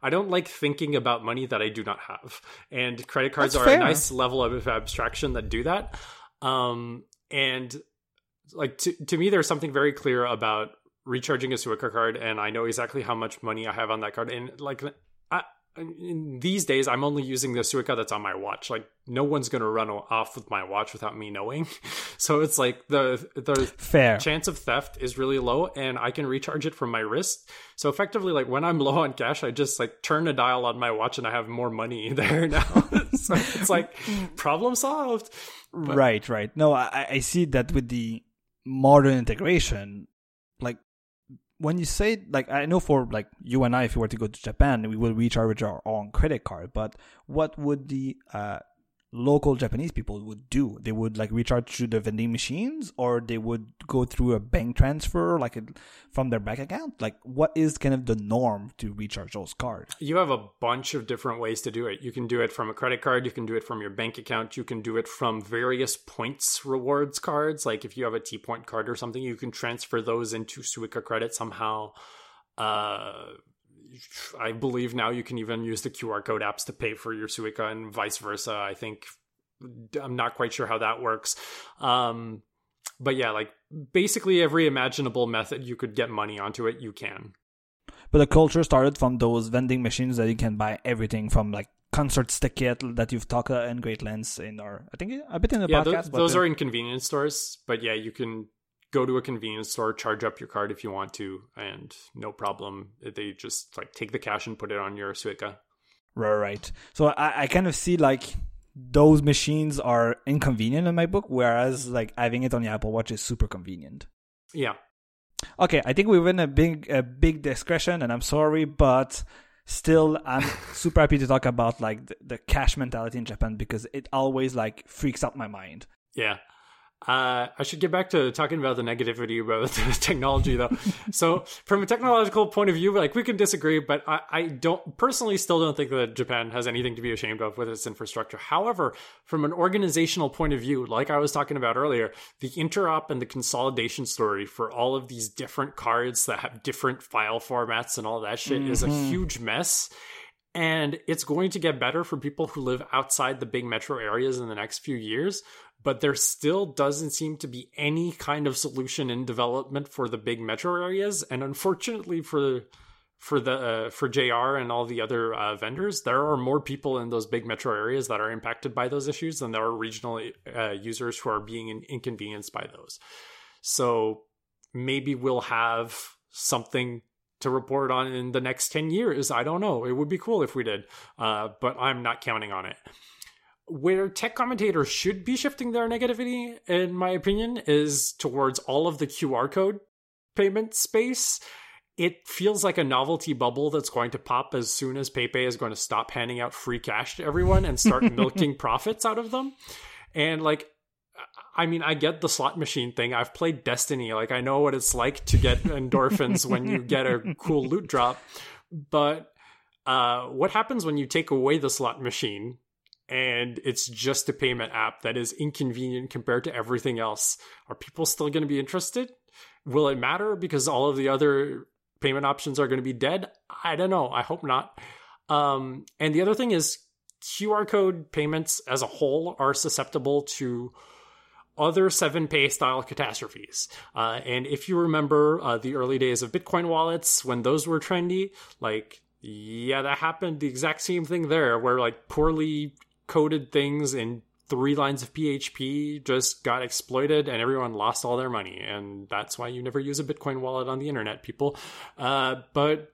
I don't like thinking about money that I do not have, and credit cards That's are fair. a nice level of abstraction that do that. Um, and like to to me, there's something very clear about recharging a Suica card, and I know exactly how much money I have on that card, and like. These days, I'm only using the Suica that's on my watch. Like, no one's gonna run off with my watch without me knowing. So it's like the the Fair. chance of theft is really low and I can recharge it from my wrist. So effectively like when I'm low on cash, I just like turn a dial on my watch and I have more money there now. so it's like problem solved. Right, right. No, I, I see that with the modern integration, like when you say like I know for like you and I, if we were to go to Japan, we will recharge our own credit card. But what would the uh, local Japanese people would do? They would like recharge through the vending machines, or they would go through a bank transfer, like from their bank account. Like, what is kind of the norm to recharge those cards? You have a bunch of different ways to do it. You can do it from a credit card, you can do it from your bank account, you can do it from various points rewards cards. Like if you have a T point card or something, you can transfer those into Suica credit somehow. Uh I believe now you can even use the QR code apps to pay for your Suica and vice versa. I think I'm not quite sure how that works. Um, but yeah, like basically every imaginable method you could get money onto it, you can. But the culture started from those vending machines that you can buy everything from, like concert ticket that you've talked uh, in great lengths in our, I think a bit in the yeah, podcast. those uh, are in convenience stores. But yeah, you can go to a convenience store, charge up your card if you want to, and no problem. They just like take the cash and put it on your Suica. Right, right. So I, I kind of see like those machines are inconvenient in my book, whereas like having it on the Apple Watch is super convenient. Yeah. Okay, I think we were in a big a big discussion, and I'm sorry, but still, I'm super happy to talk about like the, the cash mentality in Japan because it always like freaks out my mind. Yeah. Uh, I should get back to talking about the negativity about the technology, though. so, from a technological point of view, like we can disagree, but I, I don't personally still don't think that Japan has anything to be ashamed of with its infrastructure. However, from an organizational point of view, like I was talking about earlier, the interop and the consolidation story for all of these different cards that have different file formats and all that shit is a huge mess and it's going to get better for people who live outside the big metro areas in the next few years but there still doesn't seem to be any kind of solution in development for the big metro areas. And unfortunately for for the uh, for JR and all the other uh, vendors there are more people in those big metro areas that are impacted by those issues than there are regional uh, users who are being in- inconvenienced by those. So maybe we'll have something to report on in the next 10 years. I don't know. It would be cool if we did, uh, but I'm not counting on it. Where tech commentators should be shifting their negativity, in my opinion, is towards all of the QR code payment space. It feels like a novelty bubble that's going to pop as soon as PayPay is going to stop handing out free cash to everyone and start milking profits out of them. And like, I mean, I get the slot machine thing. I've played Destiny. Like, I know what it's like to get endorphins when you get a cool loot drop. But uh, what happens when you take away the slot machine and it's just a payment app that is inconvenient compared to everything else? Are people still going to be interested? Will it matter because all of the other payment options are going to be dead? I don't know. I hope not. Um, and the other thing is, QR code payments as a whole are susceptible to other 7pay style catastrophes. Uh, and if you remember uh, the early days of Bitcoin wallets when those were trendy, like, yeah, that happened the exact same thing there, where like poorly coded things in three lines of PHP just got exploited and everyone lost all their money. And that's why you never use a Bitcoin wallet on the internet, people. Uh, but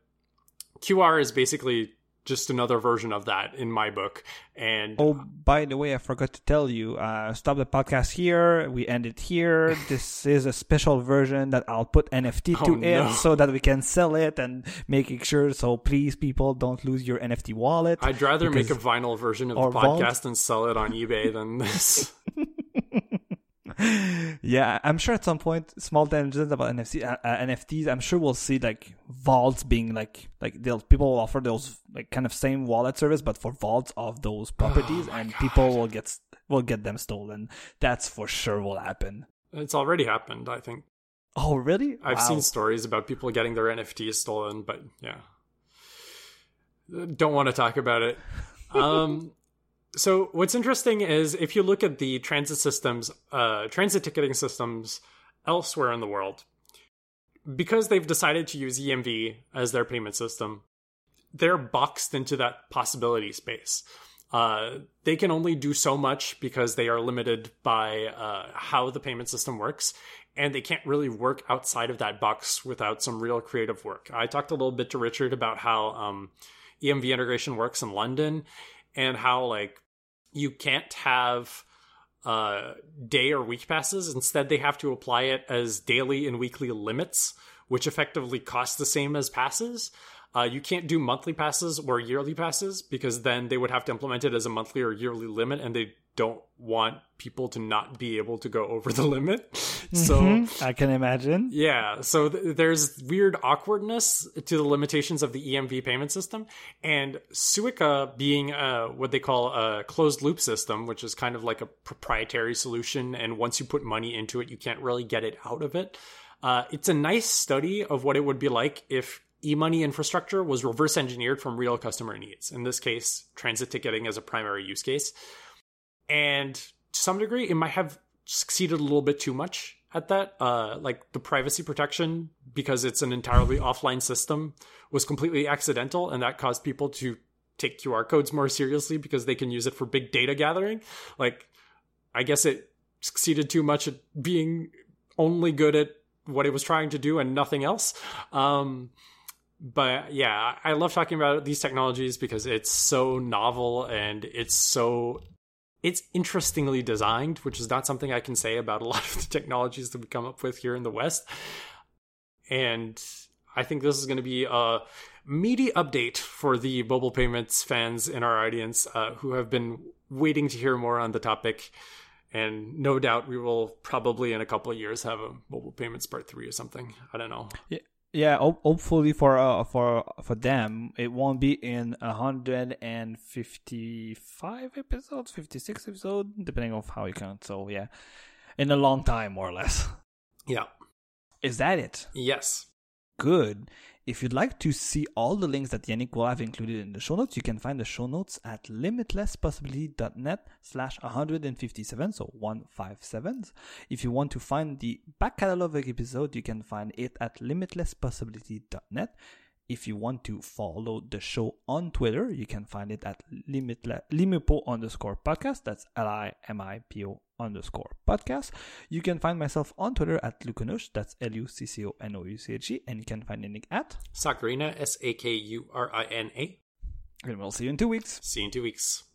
QR is basically just another version of that in my book. And Oh, by the way, I forgot to tell you. Uh, stop the podcast here. We end it here. this is a special version that I'll put NFT to Oh, it so that we can sell it and making sure. So please, people, don't lose your NFT wallet. I'd rather make a vinyl version of the or vault. podcast and sell it on eBay than this. yeah, I'm sure at some point, small tangents about NFC, uh, uh, NFTs. I'm sure we'll see like vaults being like like they'll people will offer those like kind of same wallet service, but for vaults of those properties, Oh and people will get will get them stolen. That's for sure will happen. it's already happened, I think. Oh, really? I've Wow. seen stories about people getting their NFTs stolen, but yeah. Don't want to talk about it. Um, so what's interesting is if you look at the transit systems, uh, transit ticketing systems elsewhere in the world, because they've decided to use EMV as their payment system, they're boxed into that possibility space. Uh, they can only do so much because they are limited by uh, how the payment system works, and they can't really work outside of that box without some real creative work. I talked a little bit to Richard about how um, EMV integration works in London, and how like you can't have uh, day or week passes. Instead, they have to apply it as daily and weekly limits, which effectively cost the same as passes. Uh, you can't do monthly passes or yearly passes because then they would have to implement it as a monthly or yearly limit, and they don't want people to not be able to go over the limit. So mm-hmm. I can imagine. Yeah, so th- there's weird awkwardness to the limitations of the EMV payment system, and Suica being uh, what they call a closed loop system, which is kind of like a proprietary solution, and once you put money into it, you can't really get it out of it. Uh, it's a nice study of what it would be like if e-money infrastructure was reverse engineered from real customer needs. In this case, transit ticketing as a primary use case. And to some degree, it might have succeeded a little bit too much at that. Uh, like the privacy protection, because it's an entirely offline system, was completely accidental, and that caused people to take QR codes more seriously because they can use it for big data gathering. Like, I guess it succeeded too much at being only good at what it was trying to do and nothing else. Um, but yeah, I love talking about these technologies because it's so novel and it's so it's interestingly designed, which is not something I can say about a lot of the technologies that we come up with here in the West. And I think this is going to be a meaty update for the mobile payments fans in our audience uh, who have been waiting to hear more on the topic. And no doubt we will probably in a couple of years have a mobile payments part three or something. I don't know. Yeah yeah, hopefully for uh, for for them, it won't be in hundred and fifty-five episodes, fifty-six episodes, depending on how you count. So yeah, in a long time, more or less. Yeah. Is that it? Yes. Good. If you'd like to see all the links that Yannick will have included in the show notes, you can find the show notes at limitlesspossibility.net slash 157, so 157. If you want to find the back catalog episode, you can find it at limitlesspossibility.net. If you want to follow the show on Twitter, you can find it at limitle- limipo underscore podcast. That's L-I-M-I-P-O underscore podcast. You can find myself on Twitter at Lucanush. That's L-U-C-C-O-N-O-U-C-H-E. And you can find Nick at Sakurina, S-A-K-U-R-I-N-A. And we'll see you in two weeks. See you in two weeks.